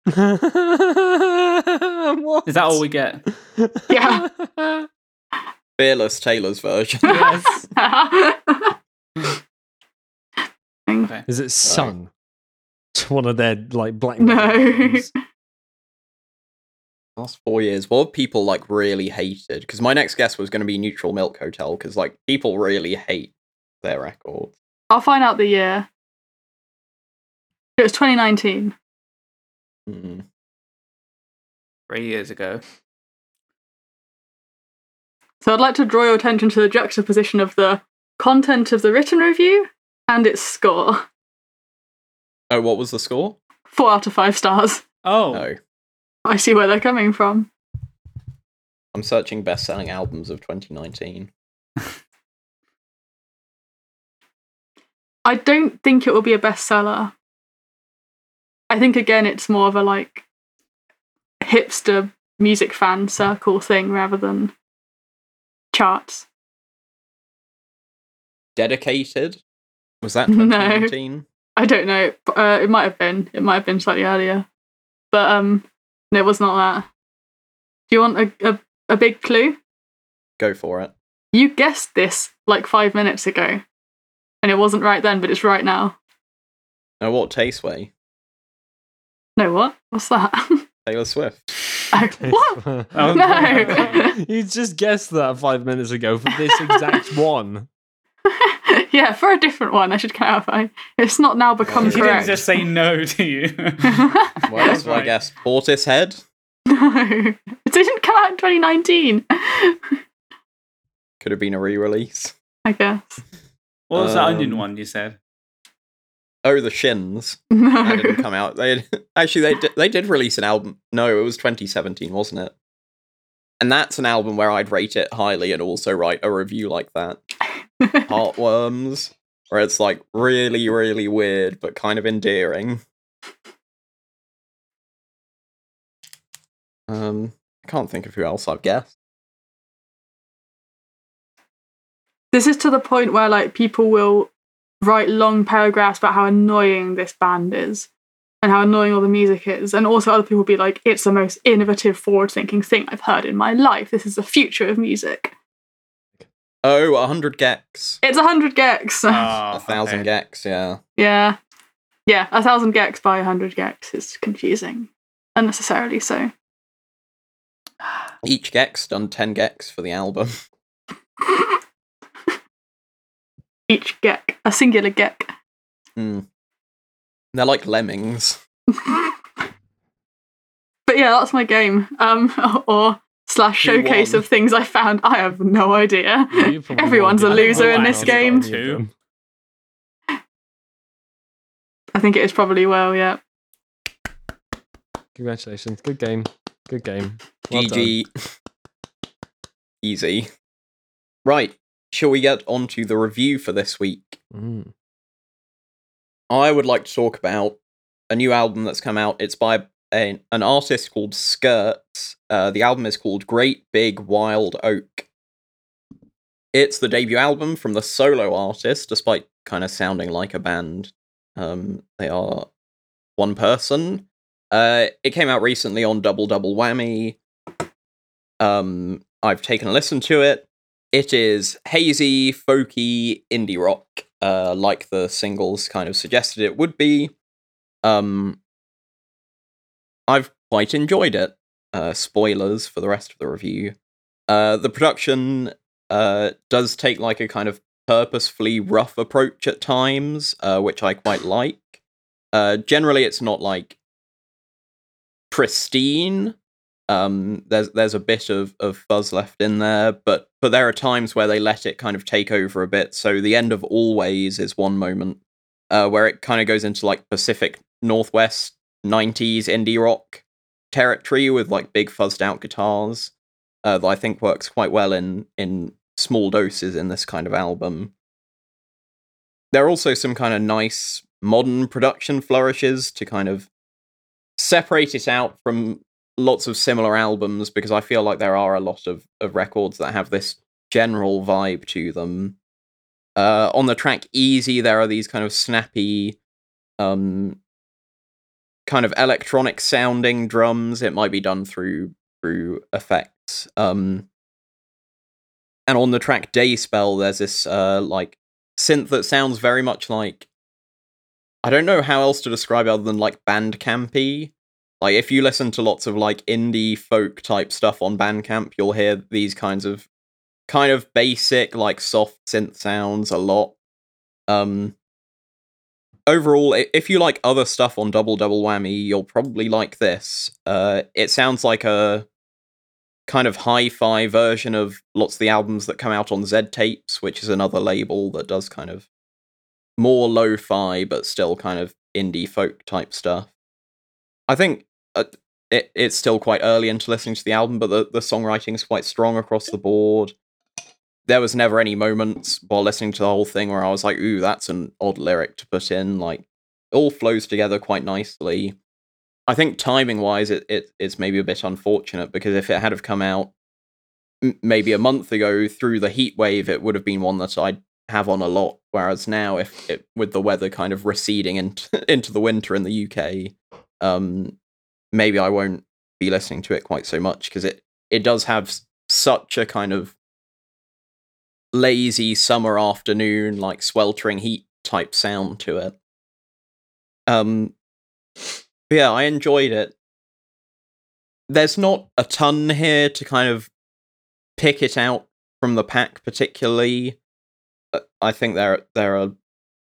what? [LAUGHS] is that all we get? Yeah. [LAUGHS] Fearless Taylor's version. [LAUGHS] yes. Thing. Is it sung? It's one of their like black. No. Last four years, what have people like really hated? Because my next guess was going to be Neutral Milk Hotel, because like people really hate their records. I'll find out the year. It was 2019. Hmm. Three years ago. So I'd like to draw your attention to the juxtaposition of the content of the written review and its score. Oh, what was the score? Four out of five stars. Oh. No, I see where they're coming from. I'm searching best-selling albums of 2019. I don't think it will be a bestseller. I think again it's more of a like hipster music fan circle thing rather than charts. Dedicated. Was that [LAUGHS] No. I don't know. Uh, it might have been. It might have been slightly earlier, but um, no, it was not that. Do you want a, a, a big clue? Go for it. You guessed this like five minutes ago, and it wasn't right then, but it's right now. Oh, what Tasteway? No, what? What's that? [LAUGHS] Taylor Swift. [LAUGHS] oh, what? [LAUGHS] Oh, No. you just guessed that five minutes ago for this exact one. yeah, for a different one, I should clarify. It's not now become He didn't just say no to you. Well, That's that's I right. guess Portishead. no, it didn't come out in 2019. Could have been a re-release. I guess. what was the onion Um, one you said? Oh, the Shins. No. [LAUGHS] That didn't come out. They [LAUGHS] actually they did, they did release an album. No, it was 2017, wasn't it? And that's an album where I'd rate it highly and also write a review like that. [LAUGHS] Heartworms, where it's like really, really weird but kind of endearing. Um, I can't think of who else I've guessed. this is to the point where like people will write long paragraphs about how annoying this band is and how annoying all the music is and also other people will be like it's the most innovative forward thinking thing i've heard in my life this is the future of music Oh, 100 gecs. it's 100 gecs Oh, [LAUGHS] a thousand okay. gecs, yeah. yeah yeah a thousand gecs by 100 gecs is confusing unnecessarily so Each Gex done 10 Gex for the album. [LAUGHS] Each Gek, a singular Gek. Hmm. They're like lemmings. [LAUGHS] but yeah, that's my game. Um, [LAUGHS] or slash Who showcase won? of things I found. I have no idea. You probably Everyone's won't a be- loser in this know game. any. I think it is probably well, yeah. Congratulations. Good game. Good game. Well done. GG. Easy. Right. Shall we get on to the review for this week? Mm. I would like to talk about a new album that's come out. It's by a, an artist called Skirts. Uh, the album is called Great Big Wild Oak. It's the debut album from the solo artist, despite kind of sounding like a band. Um, they are one person. Uh, it came out recently on Double Double Whammy. Um, I've taken a listen to it. It is hazy, folky indie rock, uh, like the singles kind of suggested it would be. Um, I've quite enjoyed it. Uh, spoilers for the rest of the review. Uh, the production uh, does take like a kind of purposefully rough approach at times, uh, which I quite like. Uh, generally, it's not like pristine. Um, there's there's a bit of, of fuzz left in there, but but there are times where they let it kind of take over a bit. So the end of Always is one moment uh, where it kind of goes into like Pacific Northwest '90s indie rock territory with like big fuzzed out guitars uh, that I think works quite well in in small doses in this kind of album. There are also some kind of nice modern production flourishes to kind of separate it out from lots of similar albums because I feel like there are a lot of, of records that have this general vibe to them. Uh, on the track Easy, there are these kind of snappy, um, kind of electronic sounding drums. It might be done through through effects. Um, and on the track Day Spell, there's this uh, like synth that sounds very much like I don't know how else to describe other than like Bandcampy. Like if you listen to lots of like indie folk type stuff on Bandcamp, you'll hear these kinds of kind of basic like soft synth sounds a lot. Um overall if you like other stuff on Double Double Whammy, you'll probably like this. Uh it sounds like a kind of hi-fi version of lots of the albums that come out on Z Tapes, which is another label that does kind of more lo-fi but still kind of indie folk type stuff. I think uh, it, it's still quite early into listening to the album, but the, the songwriting is quite strong across the board. There was never any moments while listening to the whole thing where I was like, ooh, that's an odd lyric to put in. Like, it all flows together quite nicely. I think timing wise, it, it it's maybe a bit unfortunate because if it had have come out m- maybe a month ago through the heat wave, it would have been one that I'd have on a lot. Whereas now, if it, with the weather kind of receding into [LAUGHS] into the winter in the UK, um, maybe I won't be listening to it quite so much because it it does have such a kind of lazy summer afternoon, like sweltering heat type sound to it. Um, yeah, I enjoyed it. There's not a ton here to kind of pick it out from the pack, particularly. Uh, I think there there are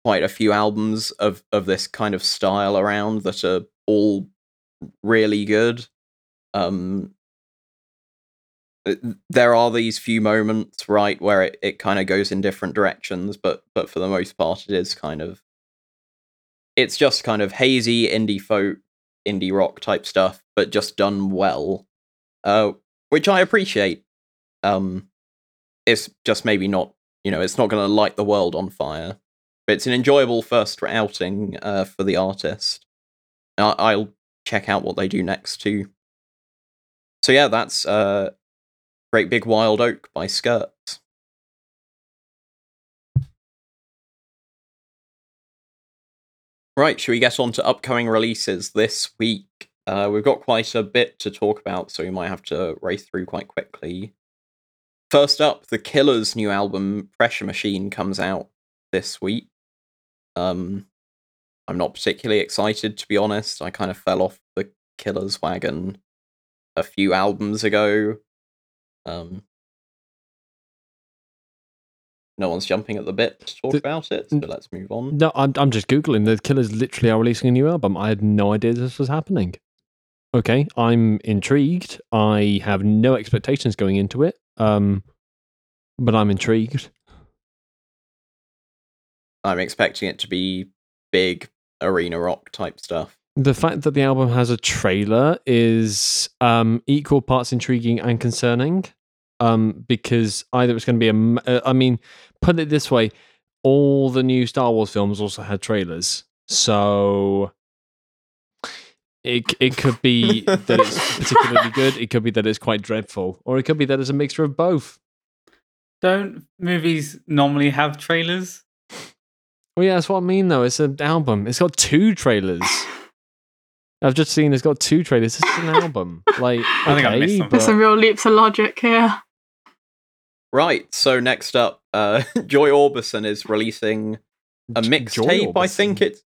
quite a few albums of of this kind of style around that are all really good. Um, there are these few moments, right, where it, it kind of goes in different directions, but but for the most part, it is kind of it's just kind of hazy indie folk, indie rock type stuff, but just done well, uh, which I appreciate. Um, it's just maybe not, you know, it's not going to light the world on fire, but it's an enjoyable first outing uh, for the artist. I- I'll check out what they do next too. So yeah, that's uh, Great Big Wild Oak by Skirts. Right, should we get on to upcoming releases this week? Uh, we've got quite a bit to talk about, so we might have to race through quite quickly. First up, The Killer's new album, Pressure Machine, comes out this week. Um, I'm not particularly excited, to be honest. I kind of fell off the Killer's wagon a few albums ago. Um, no one's jumping at the bit to talk The- about it, so let's move on. No, I'm, I'm just Googling. The Killers literally are releasing a new album. I had no idea this was happening. Okay, I'm intrigued. I have no expectations going into it. Um, but I'm intrigued. I'm expecting it to be big arena rock type stuff. The fact that the album has a trailer is um, equal parts intriguing and concerning. Um, because either it's going to be a, m- uh, mean, put it this way: all the new Star Wars films also had trailers, so it it could be that it's [LAUGHS] particularly good. It could be that it's quite dreadful, or it could be that it's a mixture of both. Don't movies normally have trailers? Well, yeah, that's what I mean. Though it's an album. It's got two trailers. [COUGHS] I've just seen it's got two trailers. It's an album. Like, [LAUGHS] I think I missed okay, some. There's but- some real leaps of logic here. Right, so next up, uh, [LAUGHS] Joy Orbison is releasing a mixtape. I think Orbison. it's.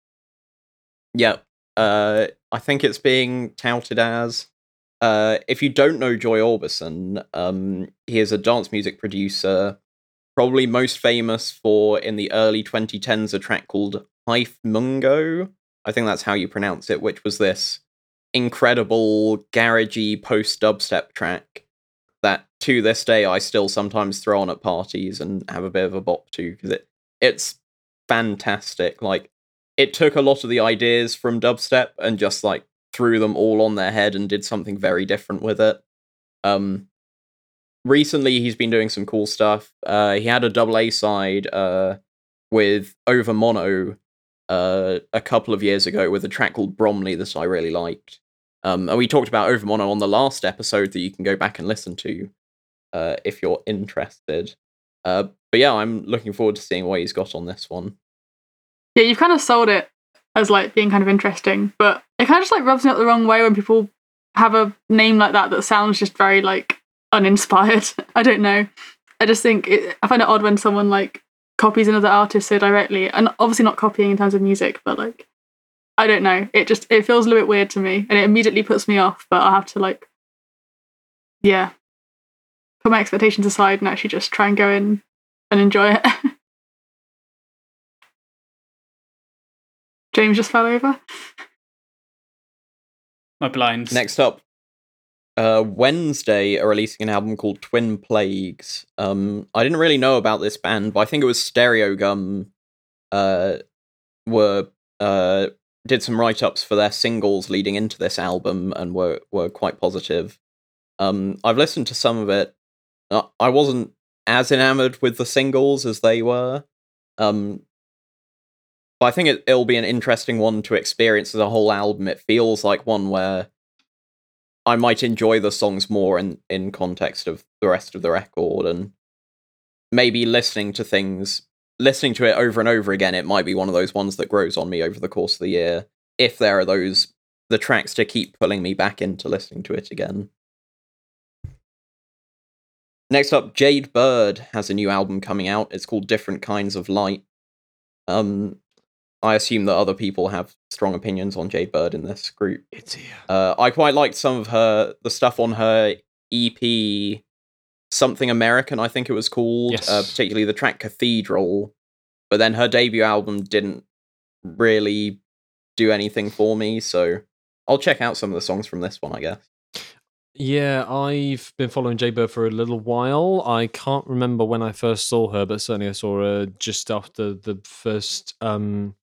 Yeah, uh, I think it's being touted as. Uh, if you don't know Joy Orbison, um, he is a dance music producer, probably most famous for in the early 2010s a track called Hyph Mngo. I think that's how you pronounce it, which was this incredible garagey post dubstep track that to this day I still sometimes throw on at parties and have a bit of a bop to because it it's fantastic. Like it took a lot of the ideas from dubstep and just like threw them all on their head and did something very different with it. Um recently he's been doing some cool stuff. Uh he had a double A side uh with Overmono uh a couple of years ago with a track called Bromley that I really liked. Um, and we talked about Overmono on the last episode that you can go back and listen to uh, if you're interested. Uh, but yeah, I'm looking forward to seeing what he's got on this one. Yeah, you've kind of sold it as like being kind of interesting, but it kind of just like rubs me up the wrong way when people have a name like that that sounds just very like uninspired. [LAUGHS] I don't know. I just think it, I find it odd when someone like copies another artist so directly, and obviously not copying in terms of music, but like I don't know. It just it feels a little bit weird to me, and it immediately puts me off. But I have to like, yeah, put my expectations aside and actually just try and go in and enjoy it. [LAUGHS] James just fell over. My blind. Next up, uh, Wednesday are releasing an album called Twin Plagues. Um, I didn't really know about this band, but I think it was Stereogum. Uh, were uh did some write ups for their singles leading into this album and were were quite positive. Um, I've listened to some of it. I wasn't as enamored with the singles as they were. Um, but I think it, it'll be an interesting one to experience as a whole album. It feels like one where I might enjoy the songs more in, in context of the rest of the record and maybe listening to things listening to it over and over again, it might be one of those ones that grows on me over the course of the year. If there are those the tracks to keep pulling me back into listening to it again. Next up, Jade Bird has a new album coming out. It's called Different Kinds of Light. Um, I assume that other people have strong opinions on Jade Bird in this group. It's here. Uh, I quite liked some of her the stuff on her EP, something American, I think it was called. Uh, particularly the track Cathedral. But then her debut album didn't really do anything for me, so I'll check out some of the songs from this one, I guess. Yeah, I've been following Jade Bird for a little while. I can't remember when I first saw her, but certainly I saw her just after the first um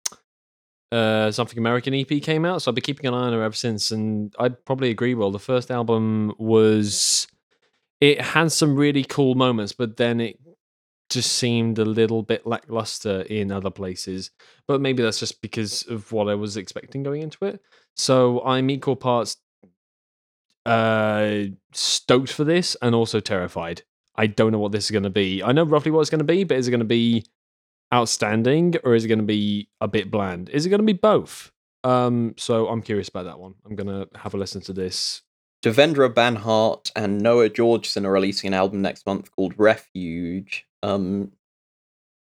uh Something American EP came out. So I've been keeping an eye on her ever since, and I probably agree. Well, the first album was it had some really cool moments, but then it just seemed a little bit lackluster in other places. But maybe that's just because of what I was expecting going into it. So I'm equal parts uh stoked for this and also terrified. I don't know what this is going to be. I know roughly what it's going to be, but is it going to be outstanding or is it going to be a bit bland? Is it going to be both? Um, so I'm curious about that one. I'm going to have a listen to this. Devendra Banhart and Noah Georgeson are releasing an album next month called Refuge. Um,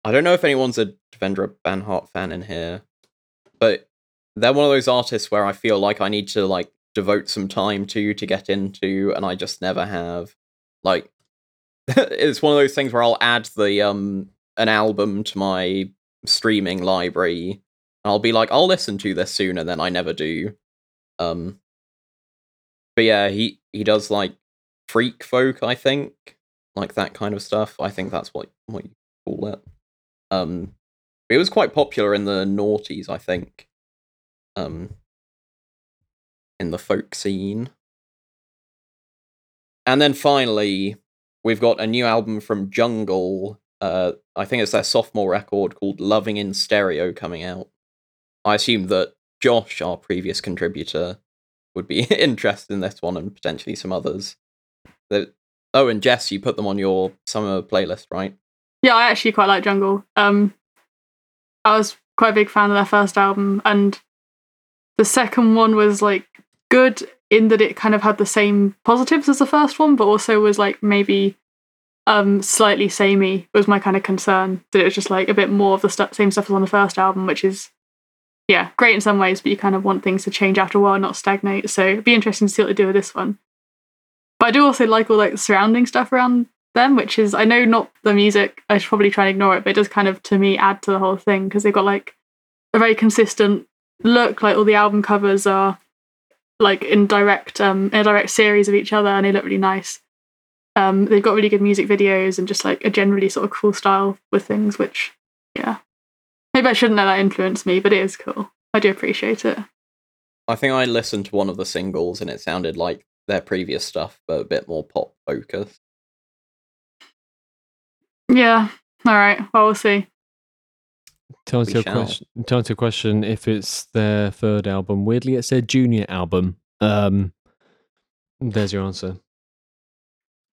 I don't know if anyone's a Devendra Banhart fan in here, but they're one of those artists where I feel like I need to like devote some time to to get into, and I just never have. Like [LAUGHS] it's one of those things where I'll add the um an album to my streaming library. I'll be like, I'll listen to this soon, and then I never do. Um, but yeah, he he does like freak folk, I think, like that kind of stuff. I think that's what what you call it. Um, it was quite popular in the noughties, I think. Um, in the folk scene. And then finally, we've got a new album from Jungle. Uh, I think it's their sophomore record called Loving in Stereo coming out. I assume that Josh, our previous contributor, would be [LAUGHS] interested in this one and potentially some others. The, oh, and Jess, you put them on your summer playlist, right? Yeah, I actually quite like Jungle. Um, I was quite a big fan of their first album, and the second one was like good in that it kind of had the same positives as the first one, but also was like maybe um slightly samey was my kind of concern that it was just like a bit more of the stu- same stuff as on the first album, which is yeah great in some ways, but you kind of want things to change after a while, not stagnate. So it'd be interesting to see what they do with this one. But I do also like all like the surrounding stuff around them, which is I know not the music. I should probably try and ignore it, but it does kind of to me add to the whole thing because they've got like a very consistent look. Like all the album covers are like in direct um in a direct series of each other and they look really nice. Um they've got really good music videos and just like a generally sort of cool style with things, which yeah. Maybe I shouldn't let that influence me, but it is cool. I do appreciate it. I think I listened to one of the singles and it sounded like their previous stuff, but a bit more pop focused. Yeah. All right. Well we'll see. To answer, your shall. question, to answer your question, if it's their third album, weirdly, it's their junior album. Um, there's your answer.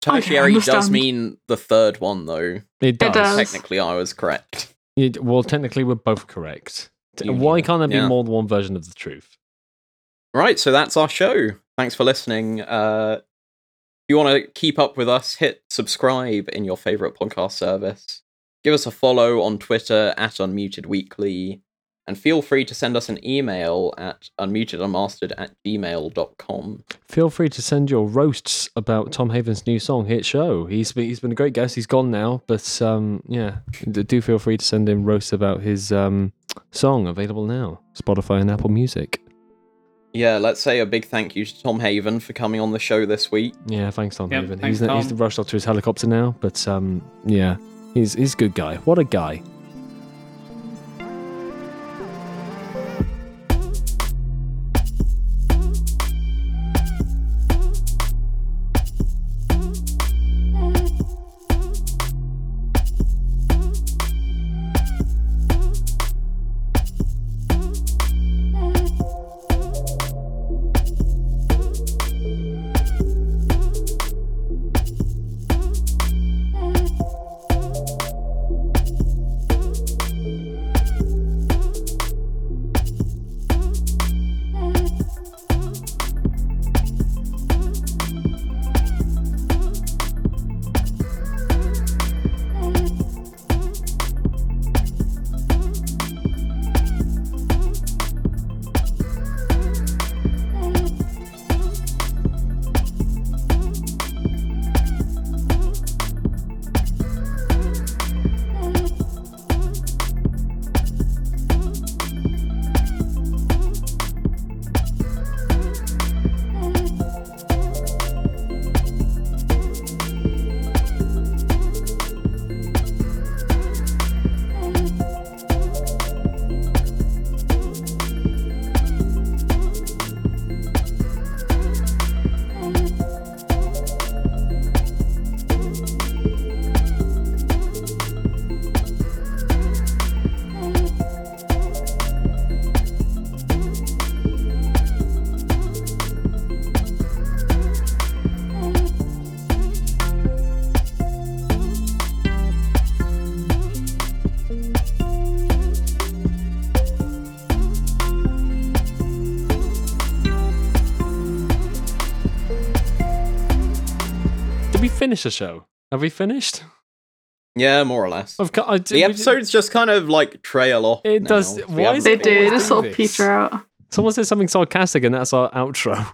Tertiary does mean the third one, though. It does. does. Technically, I was correct. It- well, technically, we're both correct. Why can't there be yeah. more than one version of the truth? Right, so that's our show. Thanks for listening. Uh, if you want to keep up with us, hit subscribe in your favorite podcast service. Give us a follow on Twitter at Unmuted Weekly, and feel free to send us an email at unmutedunmastered at gmail.com. Feel free to send your roasts about Tom Haven's new song "Hit Show." He's been he's been a great guest. He's gone now, but um, yeah, do feel free to send in roasts about his um, song available now, Spotify and Apple Music. Yeah, let's say a big thank you to Tom Haven for coming on the show this week. Yeah, thanks Tom Yep, Haven. thanks, he's he's rushed off to his helicopter now, but um, yeah, he's he's a good guy. What a guy. Finish the show? Have we finished? Yeah, more or less. I've got, I, The episodes just kind of like trail off. It now. does- We why is They it do. always Just do sort of peter out. Someone said something sarcastic, and that's our outro.